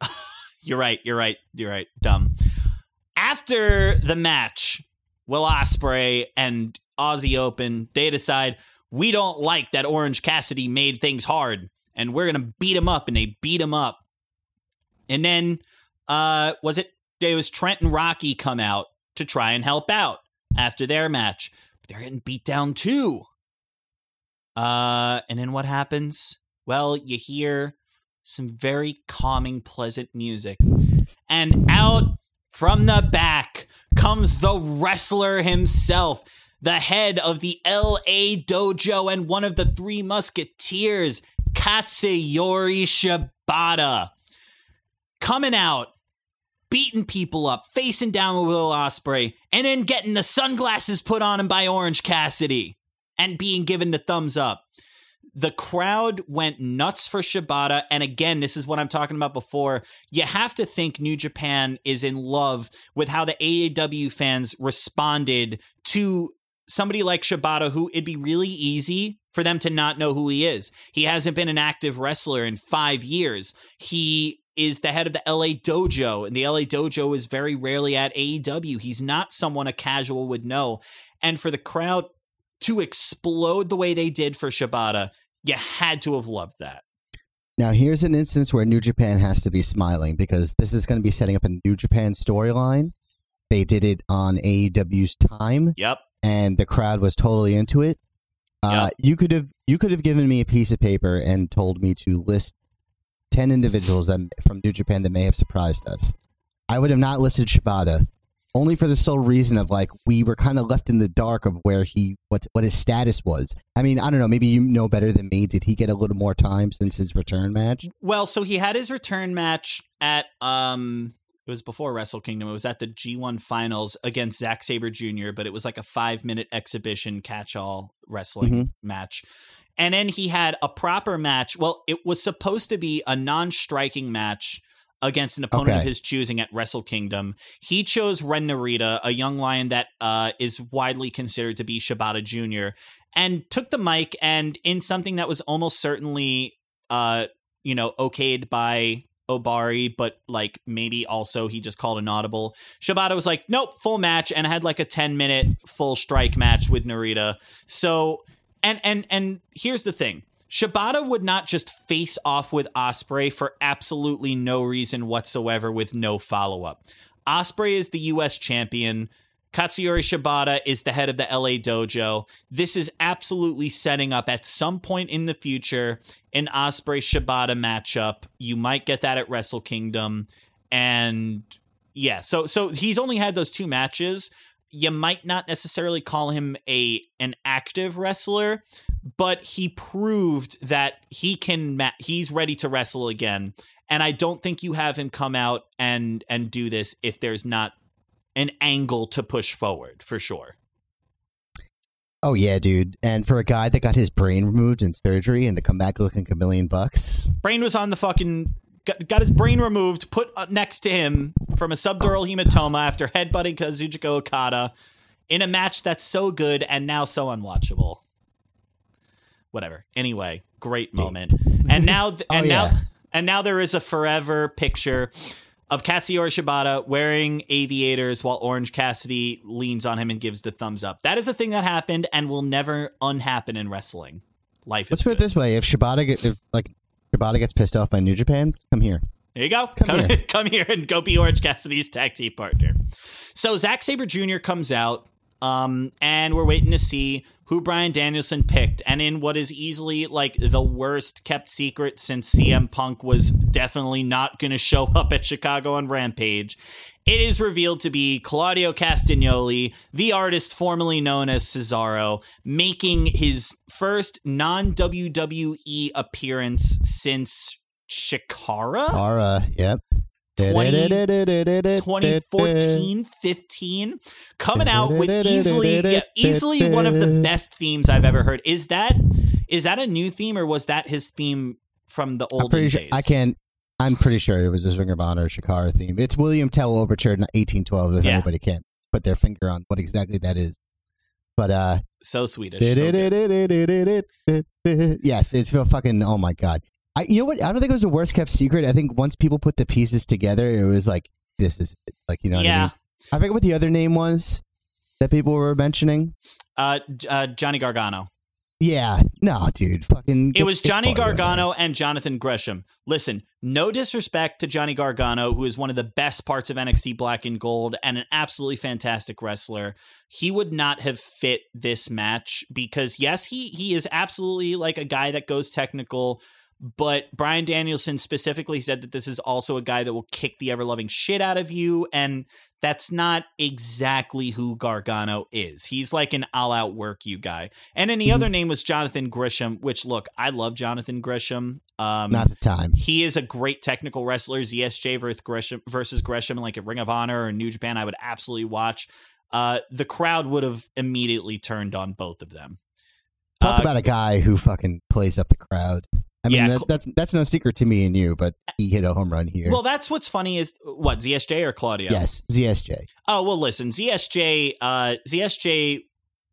[SPEAKER 2] You're right. You're right. You're right. Dumb. After the match, Will Ospreay and Aussie Open, they decide we don't like that Orange Cassidy made things hard, and we're gonna beat him up, and they beat him up. And then, uh, was it? It was Trent and Rocky come out to try and help out after their match. But they're getting beat down too. Uh, and then what happens? Well, you hear some very calming, pleasant music. And out from the back comes the wrestler himself, the head of the LA Dojo and one of the three musketeers, Katsuyori Shibata. Coming out, beating people up, facing down with Will Ospreay, and then getting the sunglasses put on him by Orange Cassidy and being given the thumbs up the crowd went nuts for Shibata. And again, this is what I'm talking about before. You have to think New Japan is in love with how the AEW fans responded to somebody like Shibata, who it'd be really easy for them to not know who he is. He hasn't been an active wrestler in five years. He is the head of the LA Dojo, and the LA Dojo is very rarely at AEW. He's not someone a casual would know. And for the crowd to explode the way they did for Shibata, you had to have loved that.
[SPEAKER 3] Now, here's an instance where New Japan has to be smiling because this is going to be setting up a New Japan storyline. They did it on AEW's time,
[SPEAKER 2] Yep.
[SPEAKER 3] and the crowd was totally into it. Uh, You could have you could have given me a piece of paper and told me to list ten individuals that, from New Japan that may have surprised us. I would have not listed Shibata, only for the sole reason of like we were kind of left in the dark of where he what what his status was. I mean, I don't know. Maybe you know better than me. Did he get a little more time since his return match?
[SPEAKER 2] Well, so he had his return match at um it was before Wrestle Kingdom. It was at the G1 finals against Zack Sabre Jr., but it was like a five minute exhibition catch all wrestling
[SPEAKER 3] Mhm.
[SPEAKER 2] match. And then he had a proper match. Well, it was supposed to be a non striking match against an opponent of his choosing at Wrestle Kingdom. He chose Ren Narita, a young lion that uh, is widely considered to be Shibata Jr., and took the mic and in something that was almost certainly uh, you know, okayed by Ohbari, but like maybe also he just called an audible. Shibata was like, nope, full match, and had like a 10 minute full strike match with Narita. So and and and here's the thing. Shibata would not just face off with Ospreay for absolutely no reason whatsoever with no follow up. Ospreay is the US champion. Katsuyori Shibata is the head of the LA dojo. This is absolutely setting up at some point in the future an Ospreay Shibata matchup. You might get that at Wrestle Kingdom. And yeah, so so he's only had those two matches. You might not necessarily call him a an active wrestler, but he proved that he can ma- he's ready to wrestle again. And I don't think you have him come out and and do this if there's not an angle to push forward for sure.
[SPEAKER 3] Oh yeah, dude. And for a guy that got his brain removed in surgery and to come back looking a million bucks,
[SPEAKER 2] Brain was on the fucking got, got his brain removed, put uh, next to him from a subdural hematoma after headbutting Kazuchika Okada in a match that's so good and now so unwatchable. Whatever. Anyway, great moment. And now th-
[SPEAKER 3] Oh,
[SPEAKER 2] and now
[SPEAKER 3] yeah.
[SPEAKER 2] and now there is a forever picture of Katsuyori Shibata wearing aviators while Orange Cassidy leans on him and gives the thumbs up. That is a thing that happened and will never unhappen in wrestling. Life
[SPEAKER 3] let's
[SPEAKER 2] is
[SPEAKER 3] put it this way: if Shibata get if, like Shibata gets pissed off by New Japan, come here.
[SPEAKER 2] There you go.
[SPEAKER 3] Come
[SPEAKER 2] Come,
[SPEAKER 3] here.
[SPEAKER 2] come here and go be Orange Cassidy's tag team partner. So Zack Sabre Jr. comes out, um, and we're waiting to see who Bryan Danielson picked. And in what is easily like the worst kept secret since CM Punk was definitely not going to show up at Chicago on Rampage, it is revealed to be Claudio Castagnoli, the artist formerly known as Cesaro, making his first non WWE appearance since Chikara.
[SPEAKER 3] Ara, yep.
[SPEAKER 2] 2014 15 coming out with easily yeah, easily one of the best themes i've ever heard is that is that a new theme or was that his theme from the old days
[SPEAKER 3] sure I can't. I'm pretty sure it was a Ring of Honor Chikara theme. It's William Tell Overture in 1812. If
[SPEAKER 2] Yeah.
[SPEAKER 3] anybody can put their finger on what exactly that is, but uh,
[SPEAKER 2] So Swedish. so
[SPEAKER 3] yes, it's a fucking. Oh my god! I you know what? I don't think it was a worst kept secret. I think once people put the pieces together, it was like this is it. like you know. What I,
[SPEAKER 2] yeah.
[SPEAKER 3] mean? I forget what the other name was that people were mentioning.
[SPEAKER 2] Uh, uh, Johnny Gargano.
[SPEAKER 3] Yeah, no, dude, fucking.
[SPEAKER 2] It was Johnny
[SPEAKER 3] Claudio in there.
[SPEAKER 2] Gargano and Jonathan Gresham. Listen, no disrespect to Johnny Gargano, who is one of the best parts of NXT Black and Gold and an absolutely fantastic wrestler. He would not have fit this match because yes, he he is absolutely like a guy that goes technical. But Bryan Danielson specifically said that this is also a guy that will kick the ever loving shit out of you. And that's not exactly who Gargano is. He's like an all out work you guy. And then the
[SPEAKER 3] Mhm.
[SPEAKER 2] other name was Jonathan Gresham, which look, I love Jonathan Gresham. Um,
[SPEAKER 3] Not the time.
[SPEAKER 2] he is a great technical wrestler. ZSJ versus Gresham, versus Gresham, like a Ring of Honor or New Japan, I would absolutely watch. Uh, the crowd would have immediately turned on both of them.
[SPEAKER 3] Talk
[SPEAKER 2] Uh,
[SPEAKER 3] about a guy who fucking plays up the crowd. I mean,
[SPEAKER 2] Yeah,
[SPEAKER 3] that, that's that's no secret to me and you, but he hit a home run here.
[SPEAKER 2] Well, that's what's funny is what ZSJ or Claudio.
[SPEAKER 3] yes, ZSJ.
[SPEAKER 2] Oh well, listen, ZSJ, uh, ZSJ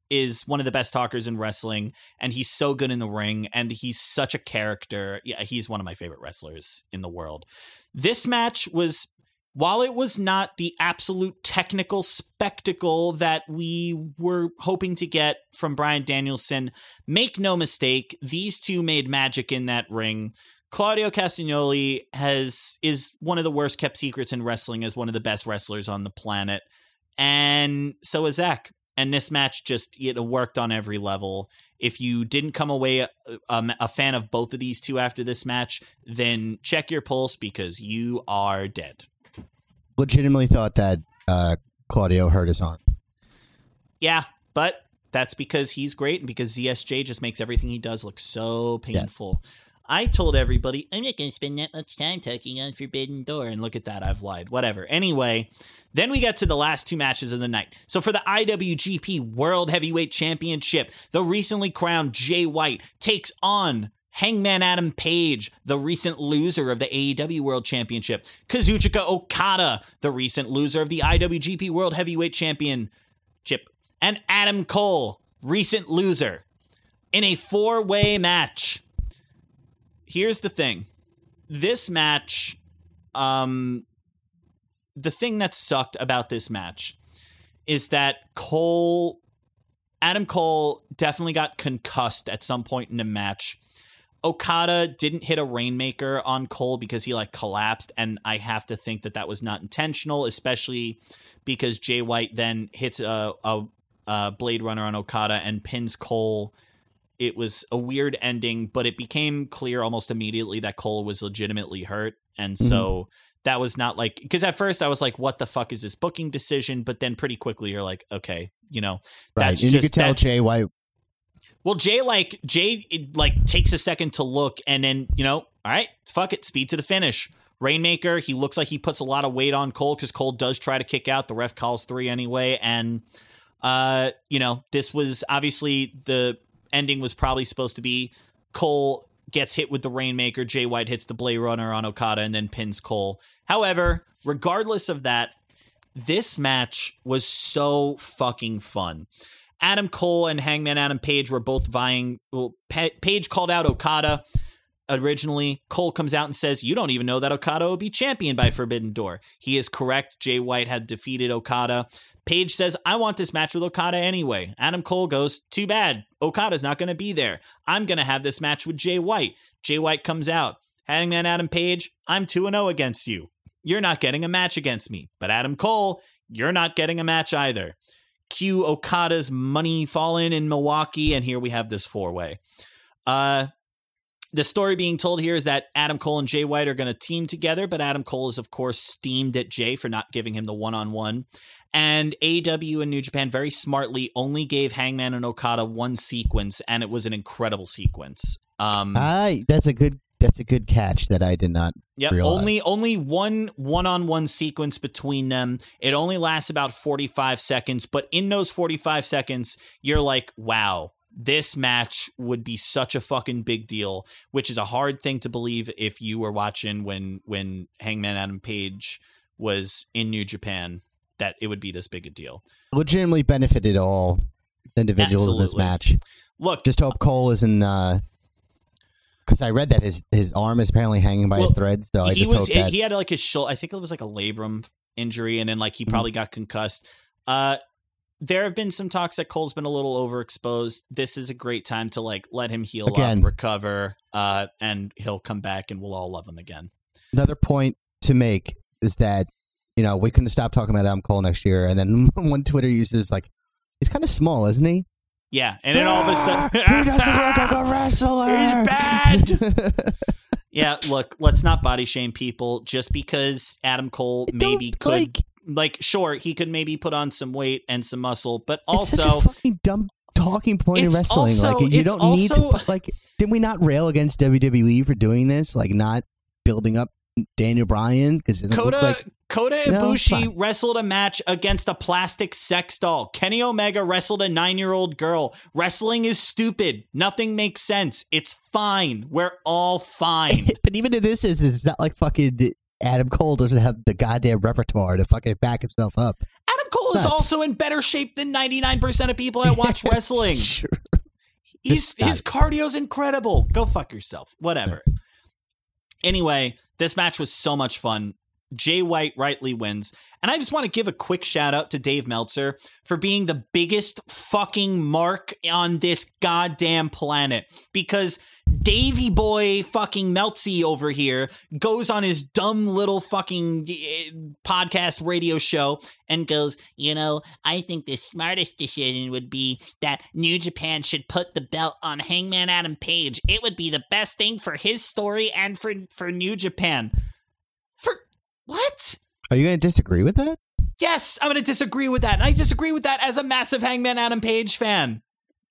[SPEAKER 2] is one of the best talkers in wrestling, and he's so good in the ring, and he's such a character. Yeah, he's one of my favorite wrestlers in the world. This match was, while it was not the absolute technical spectacle that we were hoping to get from Bryan Danielson, make no mistake, these two made magic in that ring. Claudio Castagnoli has is one of the worst kept secrets in wrestling as one of the best wrestlers on the planet. And so is Zack. And this match just know worked on every level. If you didn't come away a, a, a fan of both of these two after this match, then check your pulse because you are dead.
[SPEAKER 3] Legitimately thought that uh, Claudio hurt his arm.
[SPEAKER 2] Yeah, but that's because he's great and because ZSJ just makes everything he does look so painful. I told everybody I'm not going to spend that much time talking on Forbidden Door, and look at that, I've lied. Whatever. Anyway, then we get to the last two matches of the night. So for the IWGP World Heavyweight Championship, the recently crowned Jay White takes on Hangman Adam Page, the recent loser of the AEW World Championship, Kazuchika Okada, the recent loser of the IWGP World Heavyweight Championship, and Adam Cole, recent loser, in a four way match. Here's the thing this match, um, the thing that sucked about this match is that Cole, Adam Cole definitely got concussed at some point in the match. Okada didn't hit a rainmaker on Cole because he like collapsed, and I have to think that that was not intentional, especially because Jay White then hits a, a, a Blade Runner on Okada and pins Cole. It was a weird ending, but it became clear almost immediately that Cole was legitimately hurt, and mm-hmm. so that was not like because at first I was like, "What the fuck is this booking decision?" But then pretty quickly you're like, "Okay, you know,
[SPEAKER 3] Right.
[SPEAKER 2] That's
[SPEAKER 3] and you could tell
[SPEAKER 2] that-
[SPEAKER 3] Jay White
[SPEAKER 2] well, Jay like Jay like takes a second to look, and then you know, all right, fuck it, speed to the finish. Rainmaker, he looks like he puts a lot of weight on Cole because Cole does try to kick out. The ref calls three anyway, and uh, you know, this was obviously the ending was probably supposed to be Cole gets hit with the Rainmaker, Jay White hits the Blade Runner on Okada, and then pins Cole. However, regardless of that, this match was so fucking fun. Adam Cole and Hangman Adam Page were both vying. Well, Pa- Page called out Okada originally. Cole comes out and says, You don't even know that Okada will be champion by Forbidden Door. He is correct. Jay White had defeated Okada. Page says, I want this match with Okada anyway. Adam Cole goes, Too bad. Okada's not going to be there. I'm going to have this match with Jay White. Jay White comes out. Hangman Adam Page, I'm 2 0 against you. You're not getting a match against me. But Adam Cole, you're not getting a match either. Cue Okada's money fallen in Milwaukee, and here we have this four way. Uh, the story being told here is that Adam Cole and Jay White are going to team together, but Adam Cole is, of course, steamed at Jay for not giving him the one on one. And AEW and New Japan very smartly only gave Hangman and Okada one sequence, and it was an incredible sequence. Um,
[SPEAKER 3] I that's a good that's a good catch that I did not
[SPEAKER 2] Yep.
[SPEAKER 3] realize.
[SPEAKER 2] Only only one one-on-one sequence between them. It only lasts about 45 seconds, but in those 45 seconds, you're like, "Wow, this match would be such a fucking big deal, which is a hard thing to believe if you were watching when when Hangman Adam Page was in New Japan that it would be this big a deal.
[SPEAKER 3] Legitimately benefited all individuals in this match.
[SPEAKER 2] Look,
[SPEAKER 3] Just hope uh, Cole isn't. Uh, Because I read that his his arm is apparently hanging by
[SPEAKER 2] Well,
[SPEAKER 3] his threads. So I
[SPEAKER 2] he
[SPEAKER 3] just
[SPEAKER 2] was
[SPEAKER 3] hope that
[SPEAKER 2] he had like his shoulder. I think it was like a labrum injury, and then like he
[SPEAKER 3] Mm-hmm.
[SPEAKER 2] probably got concussed. Uh, there have been some talks that Cole's been a little overexposed. This is a great time to like let him heal
[SPEAKER 3] Again.
[SPEAKER 2] up, recover, uh, and he'll come back, and we'll all love him again.
[SPEAKER 3] another point to make is that you know we couldn't stop talking about Adam Cole next year, and then one Twitter user is like, he's kind of small, isn't he?
[SPEAKER 2] Yeah, and then all of a sudden,
[SPEAKER 3] he doesn't look like a wrestler.
[SPEAKER 2] He's bad. yeah, look, let's not body shame people just because Adam Cole maybe could
[SPEAKER 3] like,
[SPEAKER 2] like sure he could maybe put on some weight and some muscle, but also
[SPEAKER 3] a fucking dumb talking point in wrestling.
[SPEAKER 2] also-
[SPEAKER 3] like you don't need to like. Did we not rail against WWE for doing this? Like not building up Daniel Bryan because it
[SPEAKER 2] Kota
[SPEAKER 3] like
[SPEAKER 2] Kota Ibushi
[SPEAKER 3] fine.
[SPEAKER 2] wrestled a match against a plastic sex doll. Kenny Omega wrestled a nine-year-old girl. Wrestling is stupid. Nothing makes sense. It's fine. We're all fine.
[SPEAKER 3] but even in this is it's not like fucking Adam Cole doesn't have the goddamn repertoire to fucking back himself up.
[SPEAKER 2] Adam Cole is
[SPEAKER 3] Nuts.
[SPEAKER 2] also in better shape than 99% of people that watch wrestling.
[SPEAKER 3] Sure.
[SPEAKER 2] He's his cardio's incredible. Go fuck yourself. Whatever. Anyway, this match was so much fun. Jay White rightly wins. And I just want to give a quick shout out to Dave Meltzer for being the biggest fucking mark on this goddamn planet. Because Davy boy fucking Meltzy over here goes on his dumb little fucking eh, podcast radio show and goes, you know, I think the smartest decision would be that New Japan should put the belt on Hangman Adam Page. It would be the best thing for his story and for for New Japan. For what?
[SPEAKER 3] Are you going to disagree with that?
[SPEAKER 2] Yes, I'm going to disagree with that. And I disagree with that as a massive Hangman Adam Page fan.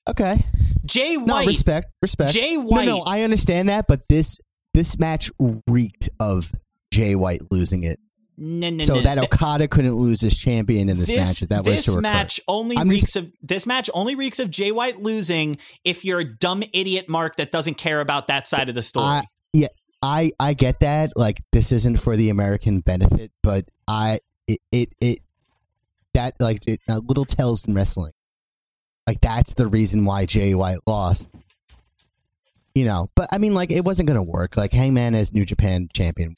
[SPEAKER 3] Okay.
[SPEAKER 2] Jay
[SPEAKER 3] No, respect, respect.
[SPEAKER 2] Jay
[SPEAKER 3] No,
[SPEAKER 2] White
[SPEAKER 3] no, I understand that, but this this match reeked of Jay White losing it.
[SPEAKER 2] No, no,
[SPEAKER 3] so
[SPEAKER 2] no.
[SPEAKER 3] that
[SPEAKER 2] Th-
[SPEAKER 3] Okada couldn't lose his champion in this, match. If that was
[SPEAKER 2] this
[SPEAKER 3] to
[SPEAKER 2] match only
[SPEAKER 3] I'm
[SPEAKER 2] reeks
[SPEAKER 3] just-
[SPEAKER 2] of this match only reeks of Jay White losing if you're a dumb idiot Mark that doesn't care about that side of the story.
[SPEAKER 3] I, yeah, I I get that. Like this isn't for the American benefit, but I it it, it that like it, uh, little tells in wrestling. Like that's the reason why Jay White lost. You know, but I mean, like it wasn't gonna work. Like Hangman as New Japan champion,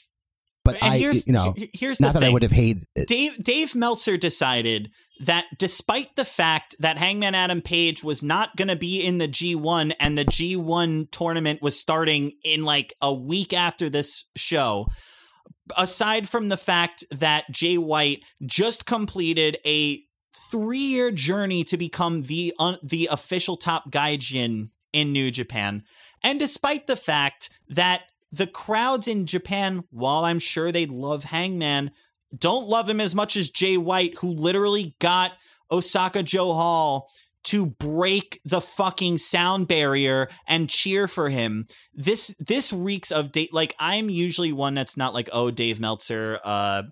[SPEAKER 3] but
[SPEAKER 2] and
[SPEAKER 3] I
[SPEAKER 2] here's
[SPEAKER 3] you know
[SPEAKER 2] here's
[SPEAKER 3] not
[SPEAKER 2] the
[SPEAKER 3] that I would have hated it.
[SPEAKER 2] Dave Dave Meltzer decided that despite the fact that Hangman Adam Page was not going to be in the G1 and the G1 tournament was starting in like a week after this show, aside from the fact that Jay White just completed a three-year journey to become the un- the official top gaijin in New Japan, and despite the fact that the crowds in Japan, while I'm sure they love Hangman, don't love him as much as Jay White, who literally got Osaka-jo Hall to break the fucking sound barrier and cheer for him. This this reeks of date. Like I'm usually one that's not like, oh, Dave Meltzer. Uh,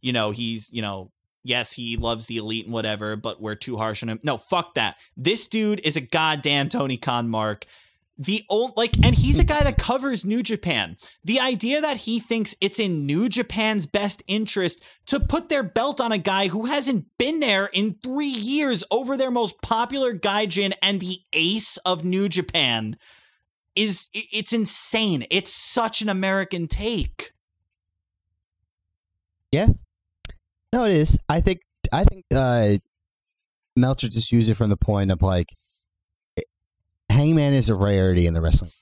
[SPEAKER 2] you know, he's you know. Yes, he loves the elite and whatever, but we're too harsh on him. No, fuck that. This dude is a goddamn Tony Khan mark. The old like and he's a guy that covers new japan. The idea that he thinks it's in new japan's best interest to put their belt on a guy who hasn't been there in three years over their most popular gaijin and the ace of new japan is it's insane. It's such an american take
[SPEAKER 3] No, it is. I think I think uh, Meltzer just used it from the point of like Hangman is a rarity in the wrestling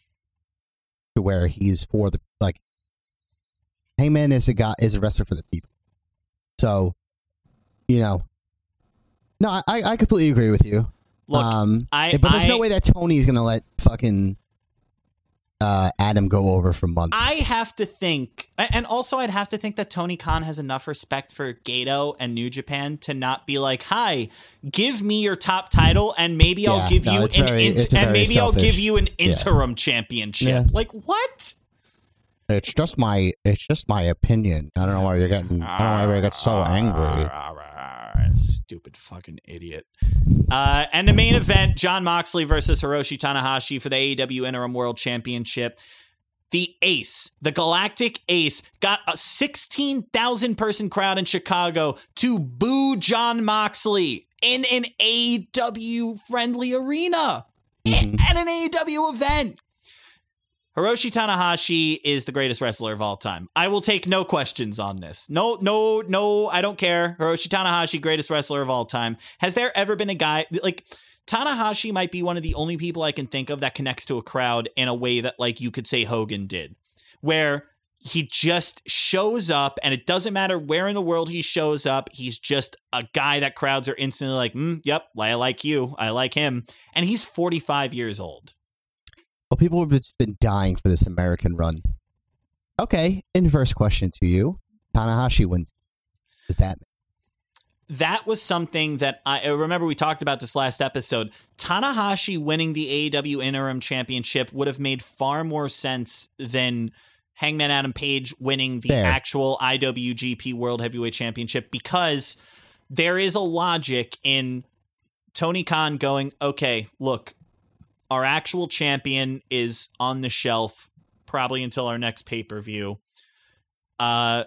[SPEAKER 3] to where he's for the like Hangman is a guy is a wrestler for the people. So, you know, no, I I completely agree with you.
[SPEAKER 2] look
[SPEAKER 3] um,
[SPEAKER 2] I-
[SPEAKER 3] but there's no way that Tony's gonna let fucking uh, Adam go over for months.
[SPEAKER 2] I have to think, and also I'd have to think that Tony Khan has enough respect for Gedo and New Japan to not be like, "Hi, give me your top title, and maybe I'll give
[SPEAKER 3] no,
[SPEAKER 2] you an
[SPEAKER 3] very-
[SPEAKER 2] int-
[SPEAKER 3] it's a
[SPEAKER 2] and
[SPEAKER 3] very
[SPEAKER 2] maybe I'll give you an
[SPEAKER 3] yeah.
[SPEAKER 2] interim championship."
[SPEAKER 3] Yeah.
[SPEAKER 2] Like what?
[SPEAKER 3] It's just my it's just my opinion. I don't know why you're getting. I don't know why you get so angry.
[SPEAKER 2] Right, stupid fucking idiot. Uh, and the main event: Jon Moxley versus Hiroshi Tanahashi for the AEW Interim World Championship. The Ace, the Galactic Ace, got a 16,000 person crowd in Chicago to boo Jon Moxley in an AEW friendly arena
[SPEAKER 3] Mhm.
[SPEAKER 2] at an AEW event. Hiroshi Tanahashi is the greatest wrestler of all time. I will take no questions on this. No, no, no, I don't care. Hiroshi Tanahashi, greatest wrestler of all time. Has there ever been a guy like Tanahashi might be one of the only people I can think of that connects to a crowd in a way that like you could say Hogan did. Where he just shows up and it doesn't matter where in the world he shows up he's just a guy that crowds are instantly like mm, yep i like you i like him and he's 45 years old
[SPEAKER 3] Well, people have just been dying for this American run. Okay, inverse question to you: Tanahashi wins. Is that
[SPEAKER 2] that was something that I I remember we talked about this last episode. Tanahashi winning the AEW interim championship would have made far more sense than Hangman Adam Page winning the
[SPEAKER 3] Fair.
[SPEAKER 2] actual IWGP World Heavyweight Championship because there is a logic in Tony Khan going, okay, look, our actual champion is on the shelf probably until our next pay per view. Uh,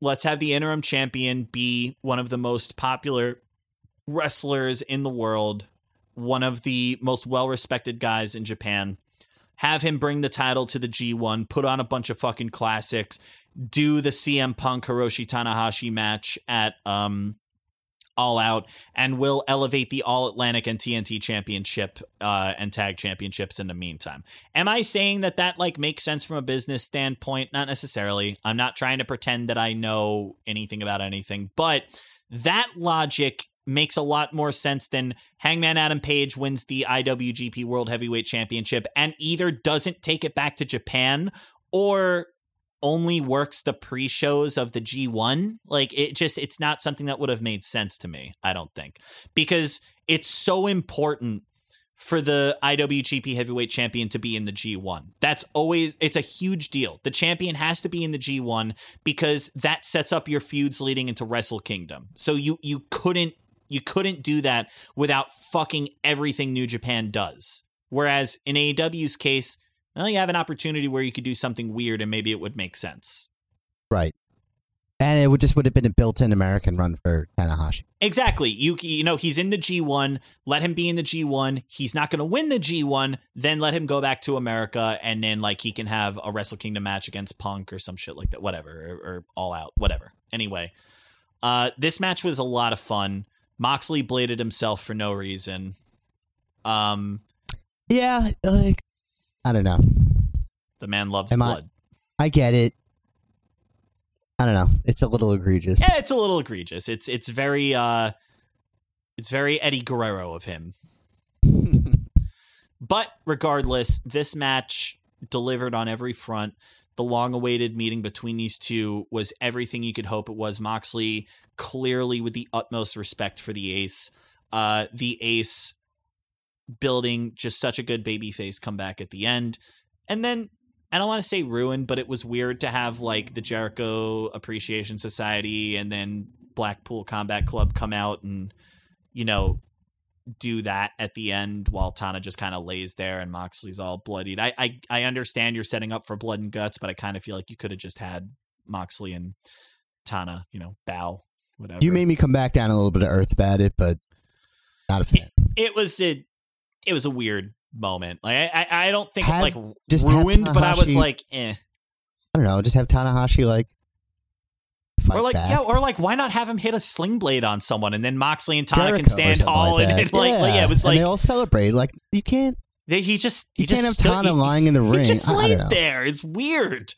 [SPEAKER 2] let's have the interim champion be one of the most popular wrestlers in the world, one of the most well respected guys in Japan. Have him bring the title to the G1, put on a bunch of fucking classics, do the CM Punk Hiroshi Tanahashi match at um All Out, and will elevate the All Atlantic and TNT Championship uh, and Tag Championships in the meantime. Am I saying that that like makes sense from a business standpoint? Not necessarily. I'm not trying to pretend that I know anything about anything, but that logic makes a lot more sense than Hangman Adam Page wins the IWGP World Heavyweight Championship and either doesn't take it back to Japan or only works the pre-shows of the G1 like it just it's not something that would have made sense to me I don't think because it's so important for the IWGP Heavyweight Champion to be in the G1. That's always it's a huge deal. The champion has to be in the G1 because that sets up your feuds leading into Wrestle Kingdom. So you you couldn't you couldn't do that without fucking everything New Japan does. Whereas in AEW's case, well, you have an opportunity where you could do something weird and maybe it would make sense.
[SPEAKER 3] right? And it would just would have been a built-in American run for Tanahashi.
[SPEAKER 2] Exactly. You you know he's in the G1. Let him be in the G1. He's not going to win the G1. Then let him go back to America, and then like he can have a Wrestle Kingdom match against Punk or some shit like that. Whatever, or, or All Out, whatever. Anyway, uh, this match was a lot of fun. Moxley bladed himself for no reason. Um,
[SPEAKER 3] Yeah, like I don't know.
[SPEAKER 2] the man loves
[SPEAKER 3] Am I-
[SPEAKER 2] blood.
[SPEAKER 3] I get it. I don't know. It's a little egregious.
[SPEAKER 2] yeah, it's a little egregious. It's it's very uh, it's very Eddie Guerrero of him. But regardless, this match delivered on every front. The long awaited meeting between these two was everything you could hope it was. Moxley clearly with the utmost respect for the ace. Uh, the ace building just such a good babyface comeback at the end. And then I don't want to say ruined, but it was weird to have like the Jericho Appreciation Society and then Blackpool Combat Club come out and, you know, do that at the end while Tana just kind of lays there and Moxley's all bloodied. I, I I understand you're setting up for blood and guts, but I kind of feel like you could have just had Moxley and Tana, you know, bow whatever.
[SPEAKER 3] You made me come back down a little bit of earth about it, but not a fan.
[SPEAKER 2] it was a it was a weird moment. Like I I, I don't think
[SPEAKER 3] Have-
[SPEAKER 2] like
[SPEAKER 3] just
[SPEAKER 2] ruined, but I was like, eh.
[SPEAKER 3] I don't know. Just have Tanahashi like
[SPEAKER 2] or like
[SPEAKER 3] back.
[SPEAKER 2] yeah, or like why not have him hit a sling blade on someone and then Moxley and Tana
[SPEAKER 3] Jericho
[SPEAKER 2] can stand tall
[SPEAKER 3] like
[SPEAKER 2] and,
[SPEAKER 3] that.
[SPEAKER 2] and like, like, yeah, it was
[SPEAKER 3] and
[SPEAKER 2] like
[SPEAKER 3] they all celebrate. Like you can't,
[SPEAKER 2] they, he just he
[SPEAKER 3] you
[SPEAKER 2] just
[SPEAKER 3] can't have Tana
[SPEAKER 2] he-
[SPEAKER 3] lying in the
[SPEAKER 2] He
[SPEAKER 3] ring.
[SPEAKER 2] just
[SPEAKER 3] I, I
[SPEAKER 2] laid there. It's weird.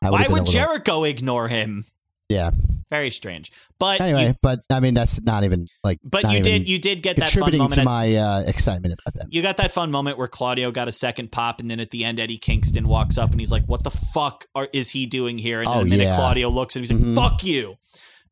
[SPEAKER 2] Why
[SPEAKER 3] little-
[SPEAKER 2] Jericho ignore him?
[SPEAKER 3] Yeah.
[SPEAKER 2] Very strange. But
[SPEAKER 3] Anyway,
[SPEAKER 2] you,
[SPEAKER 3] but I mean that's not even like.
[SPEAKER 2] but you did you did get that fun
[SPEAKER 3] contributing
[SPEAKER 2] moment.
[SPEAKER 3] to
[SPEAKER 2] at-
[SPEAKER 3] my uh, excitement about that.
[SPEAKER 2] you got that fun moment where Claudio got a second pop, and then at the end, Eddie Kingston walks up and he's like, "What the fuck are, is he doing here?" And,
[SPEAKER 3] Oh,
[SPEAKER 2] then a minute
[SPEAKER 3] yeah.
[SPEAKER 2] Claudio looks and he's like, "Fuck you."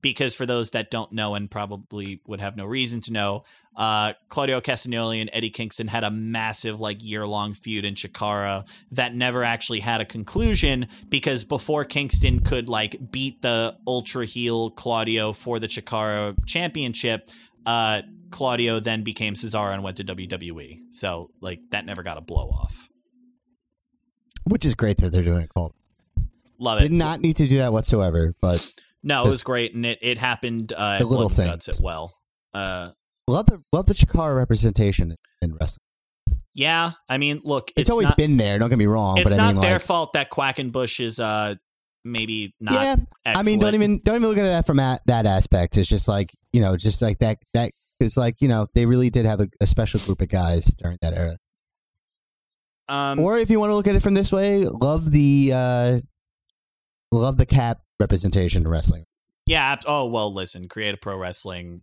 [SPEAKER 2] Because for those that don't know and probably would have no reason to know, uh, Claudio Castagnoli and Eddie Kingston had a massive like year long feud in Chikara that never actually had a conclusion because before Kingston could like beat the ultra heel Claudio for the Chikara championship, uh, Claudio then became Cesaro and went to WWE. So like that never got a blow off.
[SPEAKER 3] Which is great that they're doing it called.
[SPEAKER 2] Love it.
[SPEAKER 3] Did not need to do that whatsoever, but
[SPEAKER 2] No, it was great, and it it happened. Uh,
[SPEAKER 3] The little things.
[SPEAKER 2] it well. Uh,
[SPEAKER 3] love the love the Chikara representation in wrestling.
[SPEAKER 2] yeah, I mean, look,
[SPEAKER 3] It's,
[SPEAKER 2] it's,
[SPEAKER 3] always
[SPEAKER 2] not,
[SPEAKER 3] been there. Don't get me wrong,
[SPEAKER 2] It's
[SPEAKER 3] but I
[SPEAKER 2] not
[SPEAKER 3] mean,
[SPEAKER 2] their
[SPEAKER 3] like,
[SPEAKER 2] fault that Quackenbush is uh maybe not.
[SPEAKER 3] yeah. I mean, don't even don't even look at that from that, that aspect. It's just like you know, just like that that it's like you know they really did have a, a special group of guys during that era.
[SPEAKER 2] Um,
[SPEAKER 3] or if you want to look at it from this way, love the uh love the cap representation in wrestling.
[SPEAKER 2] yeah. Oh well, listen, Creative Pro Wrestling,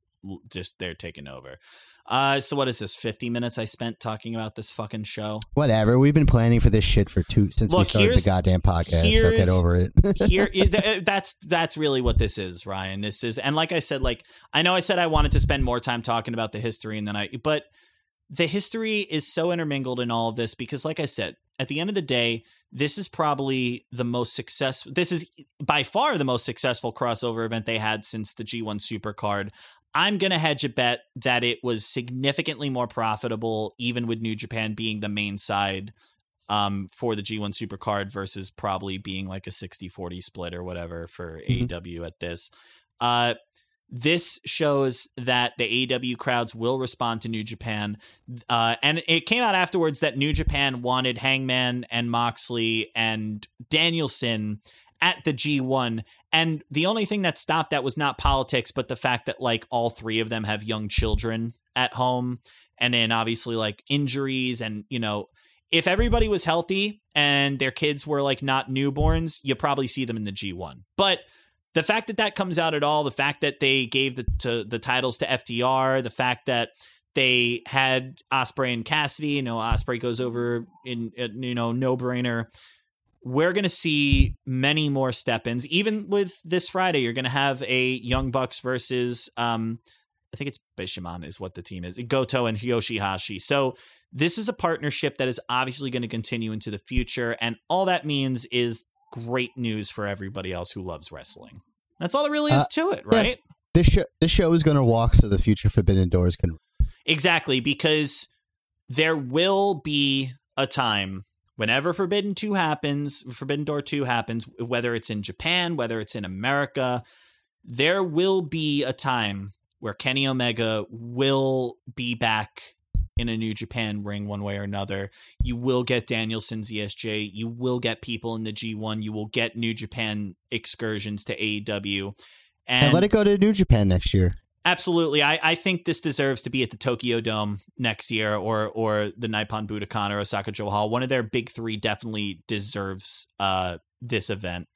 [SPEAKER 2] just they're taking over. Uh, so what is this? Fifty minutes I spent talking about this fucking show.
[SPEAKER 3] Whatever. We've been planning for this shit for two since we started the goddamn podcast. So get over it.
[SPEAKER 2] here that's that's really what this is ryan this is and like i said like i know i said i wanted to spend more time talking about the history and then i but the history is so intermingled in all of this because like i said at the end of the day this is probably the most successful this is by far the most successful crossover event they had since the g1 supercard i'm going to hedge a bet that it was significantly more profitable even with new japan being the main side um, for the G1 Supercard versus probably being like a 60-40 split or whatever for
[SPEAKER 3] Mhm.
[SPEAKER 2] AEW at this. Uh, this shows that the AEW crowds will respond to New Japan. Uh, and it came out afterwards that New Japan wanted Hangman and Moxley and Danielson at the G1. And the only thing that stopped that was not politics, but the fact that like all three of them have young children at home. And then obviously like injuries and, you know, if everybody was healthy and their kids were like not newborns, you probably see them in the G1. But the fact that that comes out at all, the fact that they gave the to, the titles to FTR, the fact that they had Osprey and Cassidy, you know, Osprey goes over in uh, you know no brainer. We're going to see many more step-ins. Even with this Friday, you're going to have a Young Bucks versus um I think it's Bishamon is what the team is. Goto and Yoshihashi. So this is a partnership that is obviously going to continue into the future and all that means is great news for everybody else who loves wrestling that's all there really is
[SPEAKER 3] Uh,
[SPEAKER 2] to it
[SPEAKER 3] yeah.
[SPEAKER 2] right
[SPEAKER 3] this show this show is going to walk so the future Forbidden Doors can.
[SPEAKER 2] exactly because there will be a time whenever forbidden 2 happens forbidden door 2 happens whether it's in japan whether it's in america there will be a time where kenny omega will be back in a New Japan ring one way or another. You will get Danielson's ZSJ. You will get people in the G1. You will get New Japan excursions to AEW.
[SPEAKER 3] And,
[SPEAKER 2] And,
[SPEAKER 3] let it go to New Japan next year.
[SPEAKER 2] absolutely, I, I think this deserves to be at the Tokyo Dome next year or or the Nippon Budokan or Osaka-jo Hall. One of their big three definitely deserves uh, this event.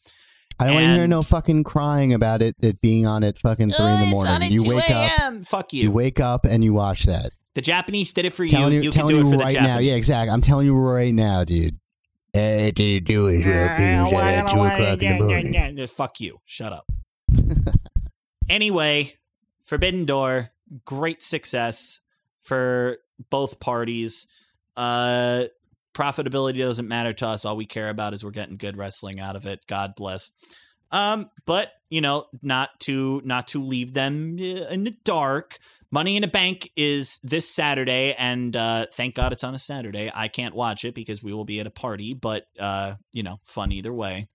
[SPEAKER 3] I don't want to hear no fucking crying about it. It being on at fucking three in the morning. You wake up.
[SPEAKER 2] Fuck
[SPEAKER 3] You
[SPEAKER 2] you.
[SPEAKER 3] wake up and you watch that.
[SPEAKER 2] The Japanese did it for you.
[SPEAKER 3] telling
[SPEAKER 2] You,
[SPEAKER 3] you,
[SPEAKER 2] can
[SPEAKER 3] telling
[SPEAKER 2] do it
[SPEAKER 3] you
[SPEAKER 2] for the
[SPEAKER 3] right
[SPEAKER 2] Japanese.
[SPEAKER 3] now. Yeah, exactly. I'm telling you right now, dude. Hey, did do it at two o'clock in the morning.
[SPEAKER 2] Yeah, Fuck you. Shut up. anyway, Forbidden Door, great success for both parties. Uh profitability doesn't matter to us. All we care about is we're getting good wrestling out of it. God bless. Um, but you know, not to not to leave them uh, in the dark. Money in a Bank is this Saturday, and uh, thank God it's on a Saturday. I can't watch it because we will be at a party, but uh, you know, fun either way.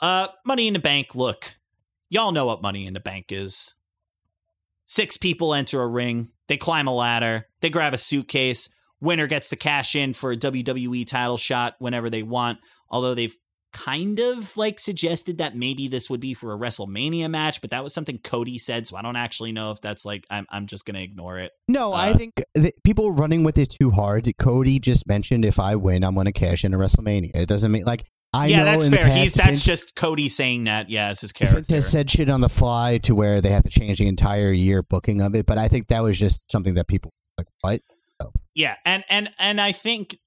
[SPEAKER 2] Uh, Money in the Bank. Look, y'all know what Money in the Bank is. Six people enter a ring. They climb a ladder. They grab a suitcase. Winner gets to cash in for a WWE title shot whenever they want. Although they've kind of like suggested that maybe this would be for a WrestleMania match, but that was something Cody said, so I don't actually know if that's like I'm I'm just gonna ignore it.
[SPEAKER 3] No, I
[SPEAKER 2] Uh,
[SPEAKER 3] think that people running with it too hard. Cody just mentioned if I win, I'm going to cash in a WrestleMania. It doesn't mean like I
[SPEAKER 2] yeah,
[SPEAKER 3] know
[SPEAKER 2] that's fair. He's that's
[SPEAKER 3] Vince-
[SPEAKER 2] just Cody saying that. Yeah, it's his
[SPEAKER 3] Vince
[SPEAKER 2] character.
[SPEAKER 3] has said shit on the fly to where they have to change the entire year booking of it. But I think that was just something that people like what.
[SPEAKER 2] Yeah, and and and I think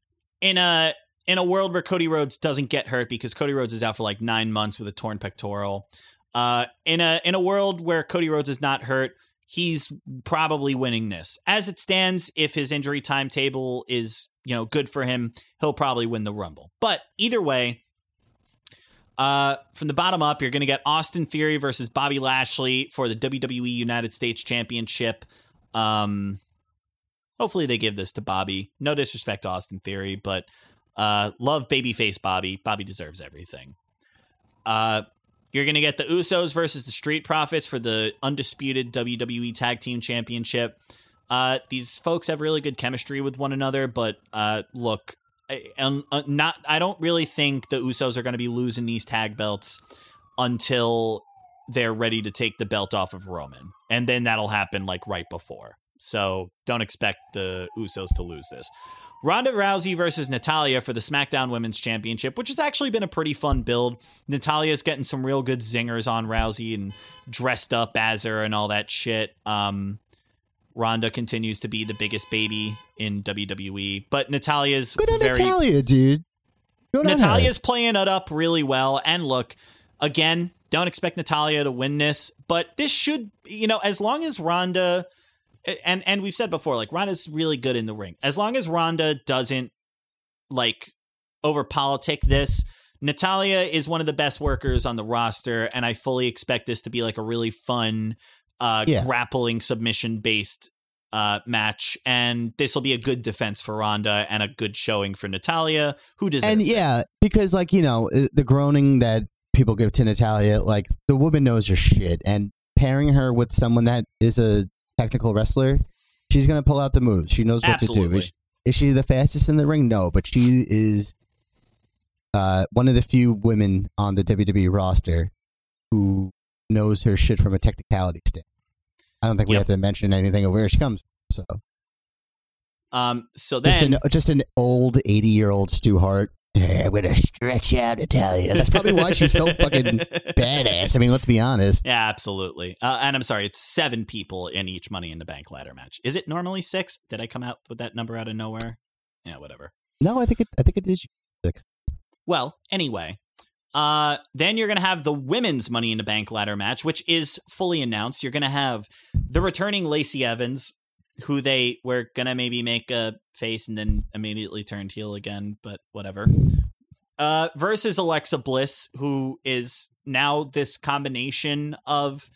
[SPEAKER 2] in a in a world where Cody Rhodes doesn't get hurt because Cody Rhodes is out for like nine months with a torn pectoral, Uh, in a in a world where Cody Rhodes is not hurt, he's probably winning this. As it stands, if his injury timetable is you know good for him, he'll probably win the Rumble. But either way, uh, from the bottom up, you're going to get Austin Theory versus Bobby Lashley for the WWE United States Championship. Um, hopefully they give this to Bobby. No disrespect to Austin Theory, but uh, love babyface Bobby. Bobby deserves everything. Uh, you're going to get the Usos versus the Street Profits for the undisputed WWE Tag Team Championship. Uh, these folks have really good chemistry with one another, but uh, look, I, uh, not I don't really think the Usos are going to be losing these tag belts until they're ready to take the belt off of Roman, and then that'll happen like right before. So don't expect the Usos to lose this. Ronda Rousey versus Natalya for the SmackDown Women's Championship, which has actually been a pretty fun build. Natalya's getting some real good zingers on Rousey and dressed up as her and all that shit. Um, Ronda continues to be the biggest baby in WWE, but Natalya's
[SPEAKER 3] Good on
[SPEAKER 2] very
[SPEAKER 3] Natalya, dude. Good on.
[SPEAKER 2] Natalya's playing it up really well. And look, again, don't expect Natalya to win this, but this should, you know, as long as Ronda and and we've said before, like Ronda's really good in the ring. As long as Ronda doesn't like over politic this, Natalya is one of the best workers on the roster, and I fully expect this to be like a really fun, uh,
[SPEAKER 3] Yeah.
[SPEAKER 2] grappling submission based uh match. And this will be a good defense for Ronda and a good showing for Natalya, who deserves
[SPEAKER 3] and
[SPEAKER 2] it.
[SPEAKER 3] yeah, because like you know uh, the groaning that people give to Natalya, like the woman knows her shit, and pairing her with someone that is a technical wrestler, she's gonna pull out the moves. She knows what to do.
[SPEAKER 2] Absolutely.
[SPEAKER 3] Is, is she the fastest in the ring? No, but she is uh, one of the few women on the WWE roster who knows her shit from a technicality standpoint. I don't think we
[SPEAKER 2] Yep.
[SPEAKER 3] have to mention anything of where she comes. From, so
[SPEAKER 2] Um, so
[SPEAKER 3] just
[SPEAKER 2] then
[SPEAKER 3] an just an old eighty year old Stu Hart. Yeah, I'm gonna stretch out Natalya. That's probably why she's so fucking badass. I mean, let's be honest.
[SPEAKER 2] Yeah, absolutely. Uh, and I'm sorry, it's seven people in each Money in the Bank ladder match. Is it normally six? Did I come out with that number out of nowhere? Yeah, whatever.
[SPEAKER 3] No, I think it. I think it is six.
[SPEAKER 2] Well, anyway, uh, then you're gonna have the women's Money in the Bank ladder match, which is fully announced. You're gonna have the returning Lacey Evans, who they were gonna maybe make a face and then immediately turned heel again, but whatever. Uh, versus Alexa Bliss, who is now this combination of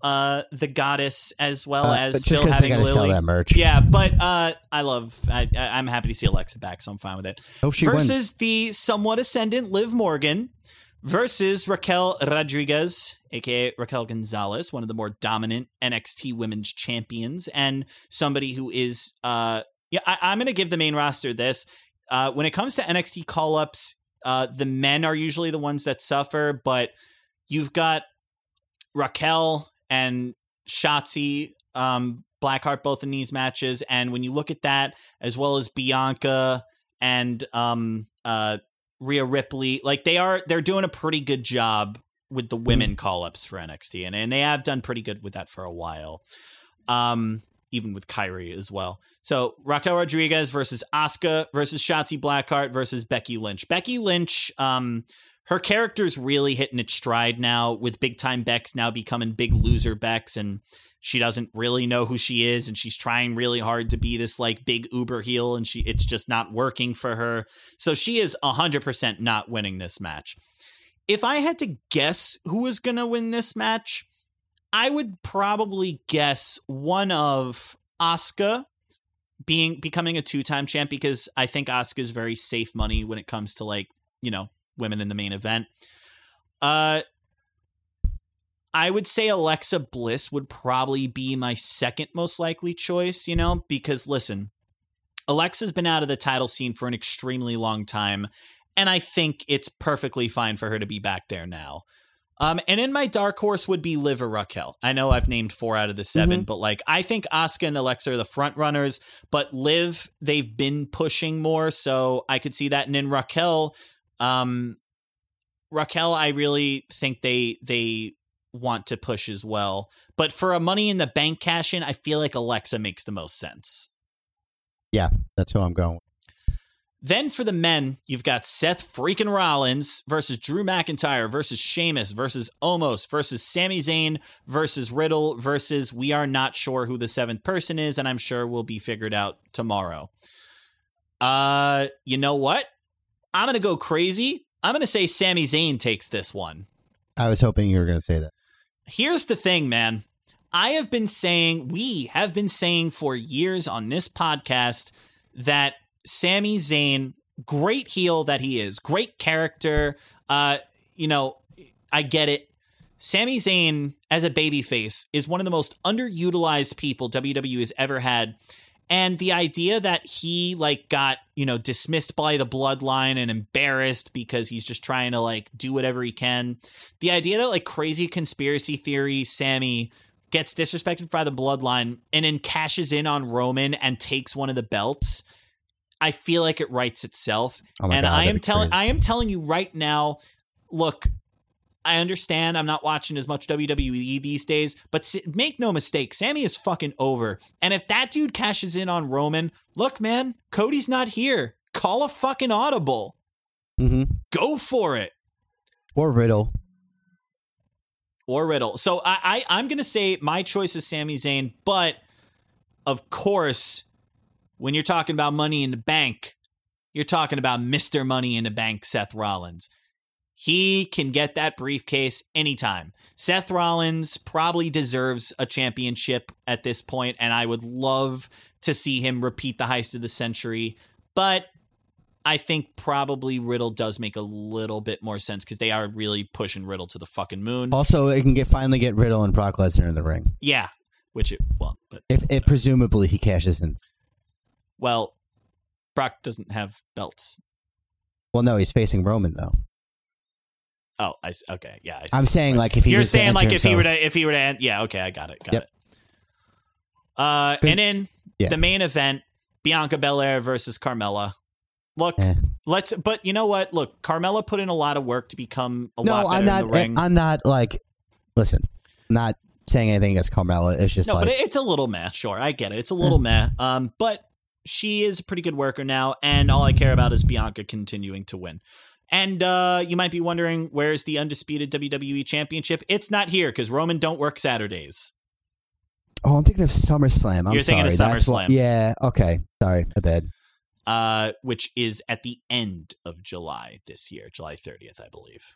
[SPEAKER 2] uh the goddess as well
[SPEAKER 3] Uh,
[SPEAKER 2] as still having
[SPEAKER 3] gotta sell
[SPEAKER 2] Lily.
[SPEAKER 3] that merch.
[SPEAKER 2] Yeah, but uh, I love. I, I- I'm happy to see Alexa back, so I'm fine with it
[SPEAKER 3] Hope she wins.
[SPEAKER 2] versus the somewhat ascendant Liv Morgan versus Raquel Rodriguez, aka Raquel Gonzalez, one of the more dominant NXT women's champions, and somebody who is uh yeah, I, I'm gonna give the main roster this. Uh when it comes to NXT call ups, uh the men are usually the ones that suffer, but you've got Raquel and Shotzi um Blackheart both in these matches, and when you look at that, as well as Bianca and um uh Rhea Ripley, like they are they're doing a pretty good job with the women call ups for NXT and, and they have done pretty good with that for a while. Um even with Kyrie as well. So Raquel Rodriguez versus Asuka versus Shotzi Blackheart versus Becky Lynch. Becky Lynch, um, her character's really hitting its stride now with big time Bex now becoming big loser Bex and she doesn't really know who she is and she's trying really hard to be this like big uber heel and she it's just not working for her. So she is 100% not winning this match. If i had to guess who was going to win this match i would probably guess one of Asuka being becoming a two-time champ because i think Asuka is very safe money when it comes to like you know women in the main event uh I would say Alexa Bliss would probably be my second most likely choice, you know, because listen, Alexa's been out of the title scene for an extremely long time, and I think it's perfectly fine for her to be back there now. Um, and in my dark horse would be Liv or Raquel. I know I've named four out of the 7 but like I think Asuka and Alexa are the front runners, but Liv they've been pushing more, so I could see that. And in Raquel, um, Raquel, I really think they they want to push as well. But for a money in the bank cash in, I feel like Alexa makes the most sense.
[SPEAKER 3] Yeah, that's who I'm going. with.
[SPEAKER 2] Then for the men, you've got Seth freaking Rollins versus Drew McIntyre versus Sheamus versus Omos versus Sami Zayn versus Riddle versus we are not sure who the seventh person is, and I'm sure will be figured out tomorrow. Uh, you know what? I'm gonna go crazy. I'm gonna say Sami Zayn takes this one.
[SPEAKER 3] I was hoping you were going to say that.
[SPEAKER 2] Here's the thing, man. I have been saying, we have been saying for years on this podcast that Sami Zayn, great heel that he is, great character. Uh, you know, I get it. Sami Zayn as a babyface is one of the most underutilized people WWE has ever had. And the idea that he like got, you know, dismissed by the bloodline and embarrassed because he's just trying to like do whatever he can. The idea that like crazy conspiracy theory Sami gets disrespected by the bloodline and then cashes in on Roman and takes one of the belts. I feel like it writes itself.
[SPEAKER 3] Oh
[SPEAKER 2] and
[SPEAKER 3] God,
[SPEAKER 2] I am telling. I am telling you right now, look, I understand I'm not watching as much WWE these days, but make no mistake, Sami is fucking over. And if that dude cashes in on Roman, look, man, Cody's not here. Call a fucking audible.
[SPEAKER 3] hmm
[SPEAKER 2] Go for it.
[SPEAKER 3] Or Riddle.
[SPEAKER 2] Or Riddle. So I, I I'm gonna say my choice is Sami Zayn, but of course, when you're talking about money in the bank, you're talking about Mr. Money in the Bank, Seth Rollins. He can get that briefcase anytime. Seth Rollins probably deserves a championship at this point, and I would love to see him repeat the heist of the century. But I think probably Riddle does make a little bit more sense because they are really pushing Riddle to the fucking moon.
[SPEAKER 3] Also, it can get finally get Riddle and Brock Lesnar in the ring.
[SPEAKER 2] Yeah, which it well, but
[SPEAKER 3] If, if presumably he cashes in.
[SPEAKER 2] well, Brock doesn't have belts.
[SPEAKER 3] Well, no, he's facing Roman though.
[SPEAKER 2] Oh, I okay, yeah. I.
[SPEAKER 3] I'm saying like if he
[SPEAKER 2] You're saying like if he were to if he were to end, yeah, okay, I got it, got
[SPEAKER 3] Yep.
[SPEAKER 2] it. Uh, and then
[SPEAKER 3] yeah.
[SPEAKER 2] the main event: Bianca Belair versus Carmella. Look,
[SPEAKER 3] Eh.
[SPEAKER 2] let's. But you know what? Look, Carmella put in a lot of work to become a
[SPEAKER 3] no,
[SPEAKER 2] lot better
[SPEAKER 3] I'm not.
[SPEAKER 2] in the ring.
[SPEAKER 3] I'm not like. Listen, not saying anything against Carmella. It's just
[SPEAKER 2] no,
[SPEAKER 3] like
[SPEAKER 2] but it's a little meh. Sure, I get it. It's a little meh. Um, but she is a pretty good worker now, and all I care about is Bianca continuing to win. And uh, you might be wondering, where's the undisputed WWE Championship? It's not here because Roman don't work Saturdays.
[SPEAKER 3] oh, I'm thinking of SummerSlam. I'm
[SPEAKER 2] You're thinking of
[SPEAKER 3] sorry. That's why-
[SPEAKER 2] SummerSlam.
[SPEAKER 3] yeah. Okay. Sorry. My bad.
[SPEAKER 2] uh, which is at the end of July this year, July 30th, I believe.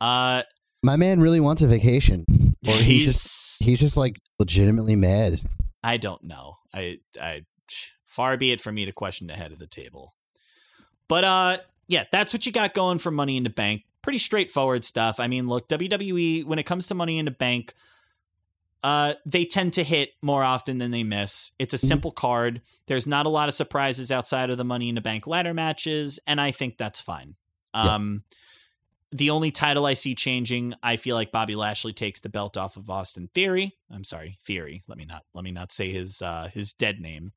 [SPEAKER 2] Uh,
[SPEAKER 3] My man really wants a vacation, or
[SPEAKER 2] he's,
[SPEAKER 3] he's just he's just like legitimately mad.
[SPEAKER 2] I don't know. I, I, far be it from me to question the head of the table. But uh, yeah, that's what you got going for Money in the Bank. Pretty straightforward stuff. I mean, look, WWE when it comes to Money in the Bank, uh, they tend to hit more often than they miss. It's a simple card. There's not a lot of surprises outside of the Money in the Bank ladder matches, and I think that's fine.
[SPEAKER 3] Yeah.
[SPEAKER 2] Um, the only title I see changing, I feel like Bobby Lashley takes the belt off of Austin Theory. I'm sorry, Theory. Let me not let me not say his uh, his dead name.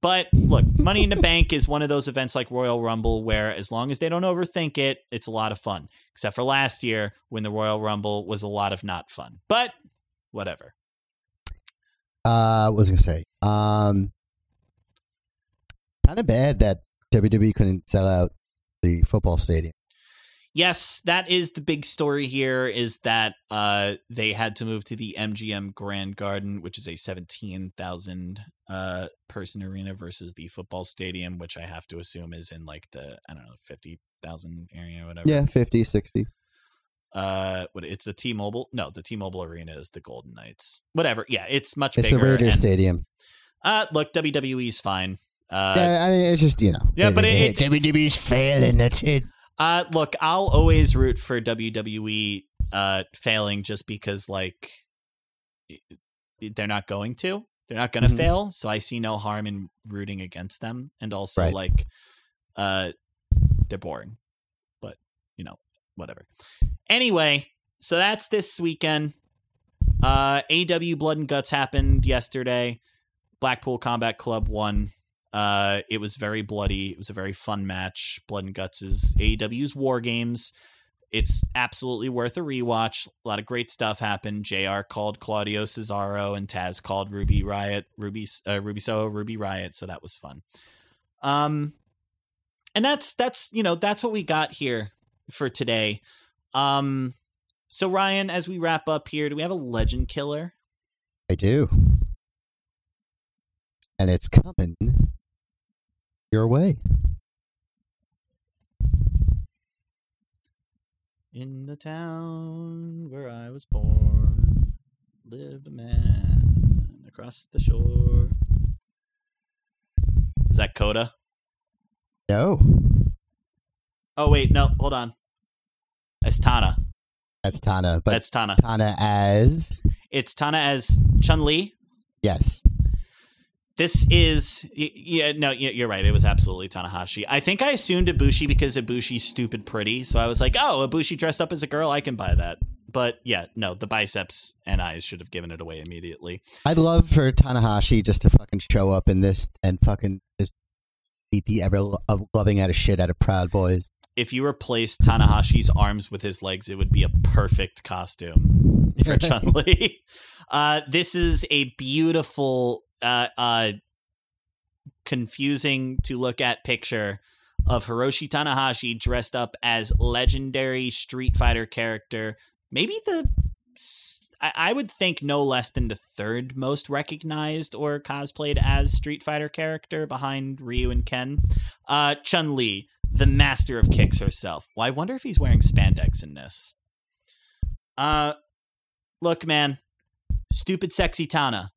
[SPEAKER 2] But look, Money in the Bank is one of those events like Royal Rumble where as long as they don't overthink it, it's a lot of fun. Except for last year when the Royal Rumble was a lot of not fun. But whatever.
[SPEAKER 3] Uh, what was I gonna say? Um, kind of bad that WWE couldn't sell out the football stadium.
[SPEAKER 2] Yes, that is the big story here is that uh, they had to move to the MGM Grand Garden, which is a 17,000 uh, person arena versus the football stadium, which I have to assume is in like the, I don't know, 50,000 area or whatever.
[SPEAKER 3] Yeah, 50, 60.
[SPEAKER 2] Uh, what it's the T-Mobile? No, the T-Mobile arena is the Golden Knights. Whatever. Yeah, it's much
[SPEAKER 3] It's
[SPEAKER 2] bigger.
[SPEAKER 3] the Raiders
[SPEAKER 2] and-
[SPEAKER 3] stadium.
[SPEAKER 2] Uh, look, WWE's fine. Uh,
[SPEAKER 3] yeah, I mean, it's just you know.
[SPEAKER 2] Yeah, but it-
[SPEAKER 3] WWE's failing. That's it.
[SPEAKER 2] Uh, look, I'll always root for WWE uh failing just because like they're not going to. They're not going to
[SPEAKER 3] Mhm.
[SPEAKER 2] fail, so I see no harm in rooting against them. And also,
[SPEAKER 3] Right.
[SPEAKER 2] like, uh, they're boring, but you know, whatever. Anyway, so that's this weekend. Uh, AEW Blood and Guts happened yesterday. Blackpool Combat Club won. Uh, it was very bloody. It was a very fun match. Blood and Guts is AEW's War Games. It's absolutely worth a rewatch. A lot of great stuff happened. Jr. called Claudio Cesaro and Taz called Ruby Riott, Ruby uh, Ruby Soho, Ruby Riott. So that was fun. Um, and that's that's you know that's what we got here for today. Um, so Ryan, as we wrap up here, do we have a legend killer?
[SPEAKER 3] I do. And it's coming your way.
[SPEAKER 2] In the town where I was born, lived a man across the shore. Is that Kota?
[SPEAKER 3] No,
[SPEAKER 2] Oh wait, no, hold on. That's Tana.
[SPEAKER 3] that's Tana. But
[SPEAKER 2] That's Tana.
[SPEAKER 3] Tana as
[SPEAKER 2] It's Tana as Chun Li.
[SPEAKER 3] yes.
[SPEAKER 2] This is yeah no you're right. It was absolutely Tanahashi. I think I assumed Ibushi because Ibushi's stupid pretty, so I was like, oh, Ibushi dressed up as a girl, I can buy that. But yeah, no, the biceps and eyes should have given it away immediately.
[SPEAKER 3] I'd love for Tanahashi just to fucking show up in this and fucking just beat the ever loving out of shit out of Proud Boys.
[SPEAKER 2] If you replaced Tanahashi's arms with his legs, it would be a perfect costume for Chun Li. Uh, this is a beautiful, uh, uh, confusing to look at picture of Hiroshi Tanahashi dressed up as legendary Street Fighter character. Maybe the, I would think no less than the third most recognized or cosplayed as Street Fighter character behind Ryu and Ken. Uh, Chun Li, the master of kicks herself. Well, I wonder if he's wearing spandex in this. Uh, look, man, stupid sexy Tana.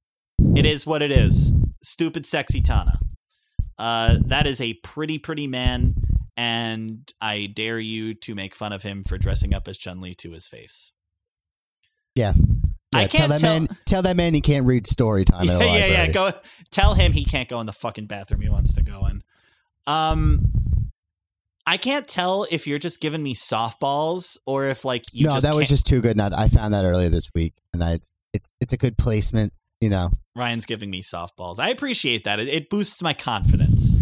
[SPEAKER 2] Is what it is. Stupid sexy Tana. Uh, that is a pretty, pretty man, and I dare you to make fun of him for dressing up as Chun Li to his face.
[SPEAKER 3] Yeah.
[SPEAKER 2] I can't
[SPEAKER 3] tell that
[SPEAKER 2] tell-
[SPEAKER 3] man. Tell that man he can't read story time
[SPEAKER 2] yeah, yeah, yeah. Go tell him he can't go in the fucking bathroom he wants to go in. Um, I can't tell if you're just giving me softballs or if like you
[SPEAKER 3] no, that was
[SPEAKER 2] can't-
[SPEAKER 3] just too good. Not I found that earlier this week, and I it's it's a good placement. You know,
[SPEAKER 2] Ryan's giving me softballs. I appreciate that. It, it boosts my confidence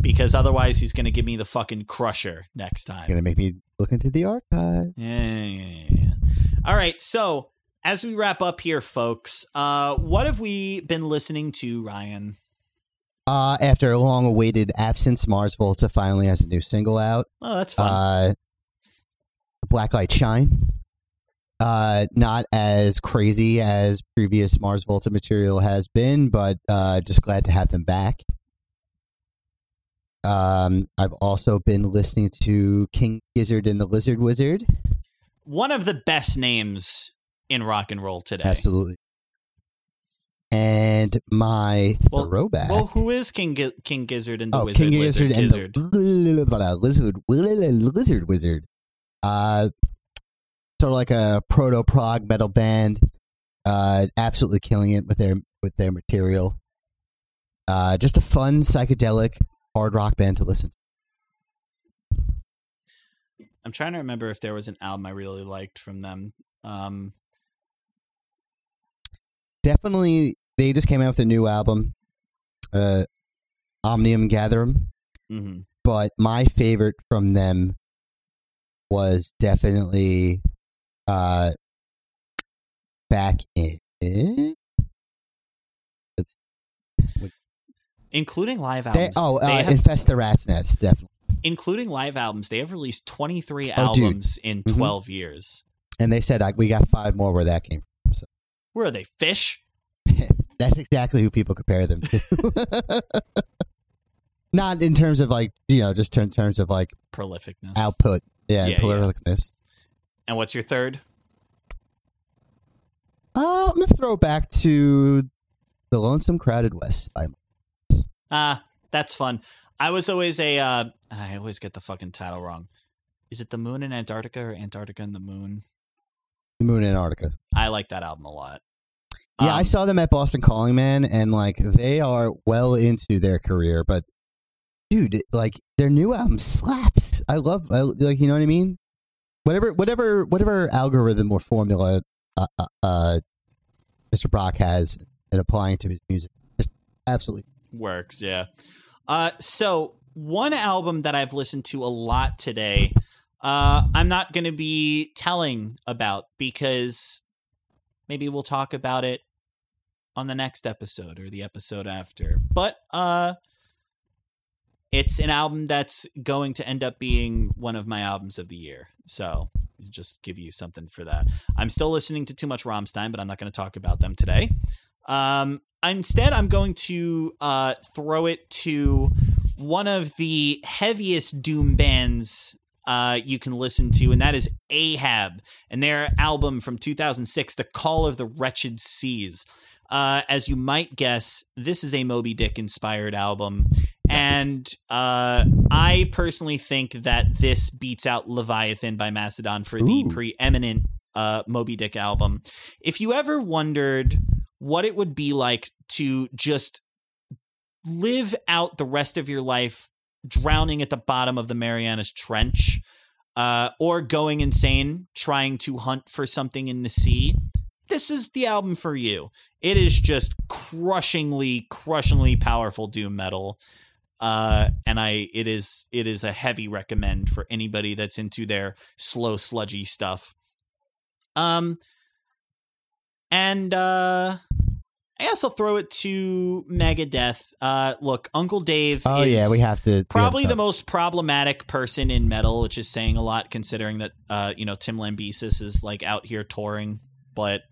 [SPEAKER 2] because otherwise he's going to give me the fucking crusher next time.
[SPEAKER 3] gonna make me look into the archive.
[SPEAKER 2] Yeah, yeah, yeah, yeah. All right. So as we wrap up here, folks, uh, what have we been listening to, Ryan?
[SPEAKER 3] Uh, after a long-awaited absence, Mars Volta finally has a new single out.
[SPEAKER 2] Oh, that's fun.
[SPEAKER 3] Uh, Blacklight Shine. Uh, not as crazy as previous Mars Volta material has been, but uh, just glad to have them back. Um, I've also been listening to King Gizzard and the Lizard Wizard.
[SPEAKER 2] One of the best names in rock and roll today.
[SPEAKER 3] Absolutely. And my
[SPEAKER 2] Well-
[SPEAKER 3] throwback.
[SPEAKER 2] Well, who is King King Gizzard and the
[SPEAKER 3] oh,
[SPEAKER 2] Wizard?
[SPEAKER 3] King Gizzard and
[SPEAKER 2] Gizzard.
[SPEAKER 3] the lizard, lizard wizard. Uh, sort of like a proto prog metal band. Uh, absolutely killing it with their with their material. Uh, just a fun psychedelic hard rock band to listen. to.
[SPEAKER 2] I'm trying to remember if there was an album I really liked from them. Um,
[SPEAKER 3] Definitely, they just came out with a new album, uh, Omnium Gatherum.
[SPEAKER 2] mhm.
[SPEAKER 3] but my favorite from them was definitely uh back in
[SPEAKER 2] including live
[SPEAKER 3] they,
[SPEAKER 2] albums.
[SPEAKER 3] oh
[SPEAKER 2] they
[SPEAKER 3] uh,
[SPEAKER 2] have,
[SPEAKER 3] infest the rat's nest definitely
[SPEAKER 2] including live albums. They have released 23
[SPEAKER 3] Oh, dude.
[SPEAKER 2] albums in
[SPEAKER 3] Mhm.
[SPEAKER 2] 12 years.
[SPEAKER 3] and they said like, we got five more where that came from. So.
[SPEAKER 2] Where are they?
[SPEAKER 3] Phish? that's exactly who people compare them to not in terms of like you know just in terms of like
[SPEAKER 2] Prolificness.
[SPEAKER 3] output yeah,
[SPEAKER 2] Yeah,
[SPEAKER 3] and politicalness
[SPEAKER 2] And what's your third?
[SPEAKER 3] uh, i'm gonna throw it back to the lonesome crowded west by
[SPEAKER 2] Ah, that's fun. I was always a. Uh, I always get the fucking title wrong. Is it the Moon in Antarctica or Antarctica and the Moon?
[SPEAKER 3] the moon in antarctica
[SPEAKER 2] I like that album a lot.
[SPEAKER 3] Yeah, I
[SPEAKER 2] Um,
[SPEAKER 3] saw them at Boston Calling Man, and like they are well into their career. But dude, like their new album slaps. I love, I, like you know what I mean. Whatever, whatever, whatever algorithm or formula, uh, uh, uh, Mr. Brock has in applying to his music, just absolutely.
[SPEAKER 2] works. Yeah. Uh, so one album that I've listened to a lot today, uh, I'm not going to be telling about because maybe we'll talk about it on the next episode or the episode after. But uh, it's an album that's going to end up being one of my albums of the year. So just give you something for that. I'm still listening to too much Rammstein, but I'm not going to talk about them today. Um, instead, I'm going to uh, throw it to one of the heaviest doom bands uh, you can listen to, and that is Ahab and their album from 2006, The Call of the Wretched Seas. Uh, as you might guess, this is a Moby Dick inspired album. And uh, I personally think that this beats out Leviathan by Mastodon for the preeminent uh, Moby Dick album. If you ever wondered what it would be like to just live out the rest of your life drowning at the bottom of the Marianas Trench uh, or going insane trying to hunt for something in the sea, this is the album for you. It is just crushingly, crushingly powerful doom metal. Uh, and I, it is, it is a heavy recommend for anybody that's into their slow, sludgy stuff. Um, and uh, I guess I'll throw it to Megadeth. Uh, look, Uncle Dave.
[SPEAKER 3] Oh
[SPEAKER 2] is
[SPEAKER 3] yeah, we have to we have
[SPEAKER 2] probably
[SPEAKER 3] to-
[SPEAKER 2] the most problematic person in metal, which is saying a lot considering that uh, you know Tim Lambesis is like out here touring. But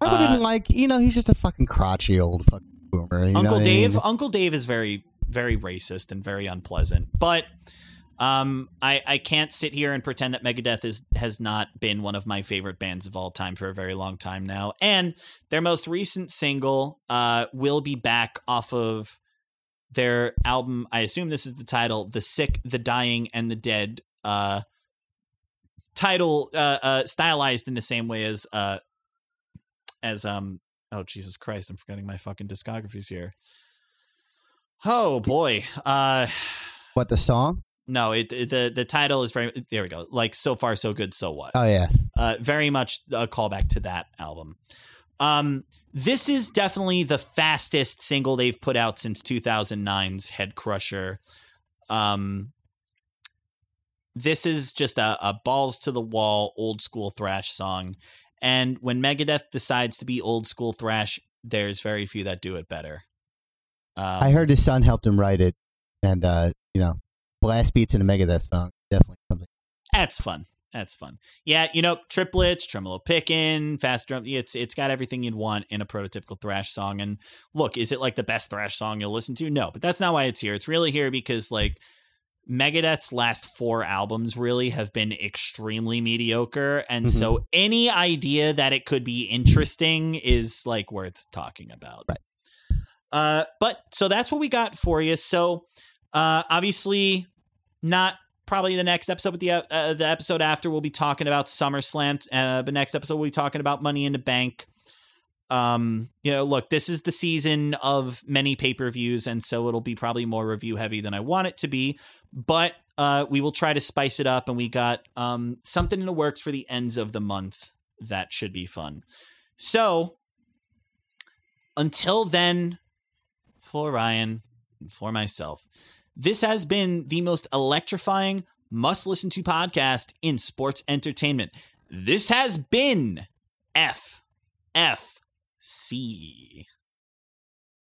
[SPEAKER 3] I wouldn't
[SPEAKER 2] uh,
[SPEAKER 3] like you know he's just a fucking crotchy old fucking boomer. You know
[SPEAKER 2] Uncle
[SPEAKER 3] what I
[SPEAKER 2] Dave,
[SPEAKER 3] mean?
[SPEAKER 2] Uncle Dave is very very racist and very unpleasant. But um, I I can't sit here and pretend that Megadeth is has not been one of my favorite bands of all time for a very long time now. And their most recent single uh will be back off of their album. I assume this is the title: "The Sick, the Dying, and the Dead." Uh, title uh, uh stylized in the same way as uh as um oh Jesus Christ, I'm forgetting my fucking discographies here. Oh boy. Uh
[SPEAKER 3] what the song?
[SPEAKER 2] no, it, it the the title is very there we go. Like so far so good, so what?
[SPEAKER 3] Oh yeah,
[SPEAKER 2] uh, very much a callback to that album. Um, this is definitely the fastest single they've put out since 2009's Head Crusher. Um, this is just a, a balls to the wall old school thrash song, and when Megadeth decides to be old school thrash, there's very few that do it better. Um,
[SPEAKER 3] I heard his son helped him write it, and uh, you know, blast beats in a Megadeth song definitely something.
[SPEAKER 2] That's fun. That's fun. Yeah, you know, triplets, tremolo picking, fast drum. It's it's got everything you'd want in a prototypical thrash song. And look, is it like the best thrash song you'll listen to? No, but that's not why it's here. It's really here because like Megadeth's last four albums really have been extremely mediocre, and
[SPEAKER 3] Mhm.
[SPEAKER 2] so any idea that it could be interesting is like worth talking about.
[SPEAKER 3] Right.
[SPEAKER 2] Uh, but so that's what we got for you. So, uh, obviously, not probably the next episode, but the uh, the episode after we'll be talking about SummerSlam. Uh, the next episode we'll be talking about Money in the Bank. Um, you know, look, this is the season of many pay per views, and so it'll be probably more review heavy than I want it to be. But uh, we will try to spice it up, and we got um something in the works for the ends of the month that should be fun. So until then, for Ryan and for myself, this has been the most electrifying must listen to podcast in sports entertainment. This has been FFC.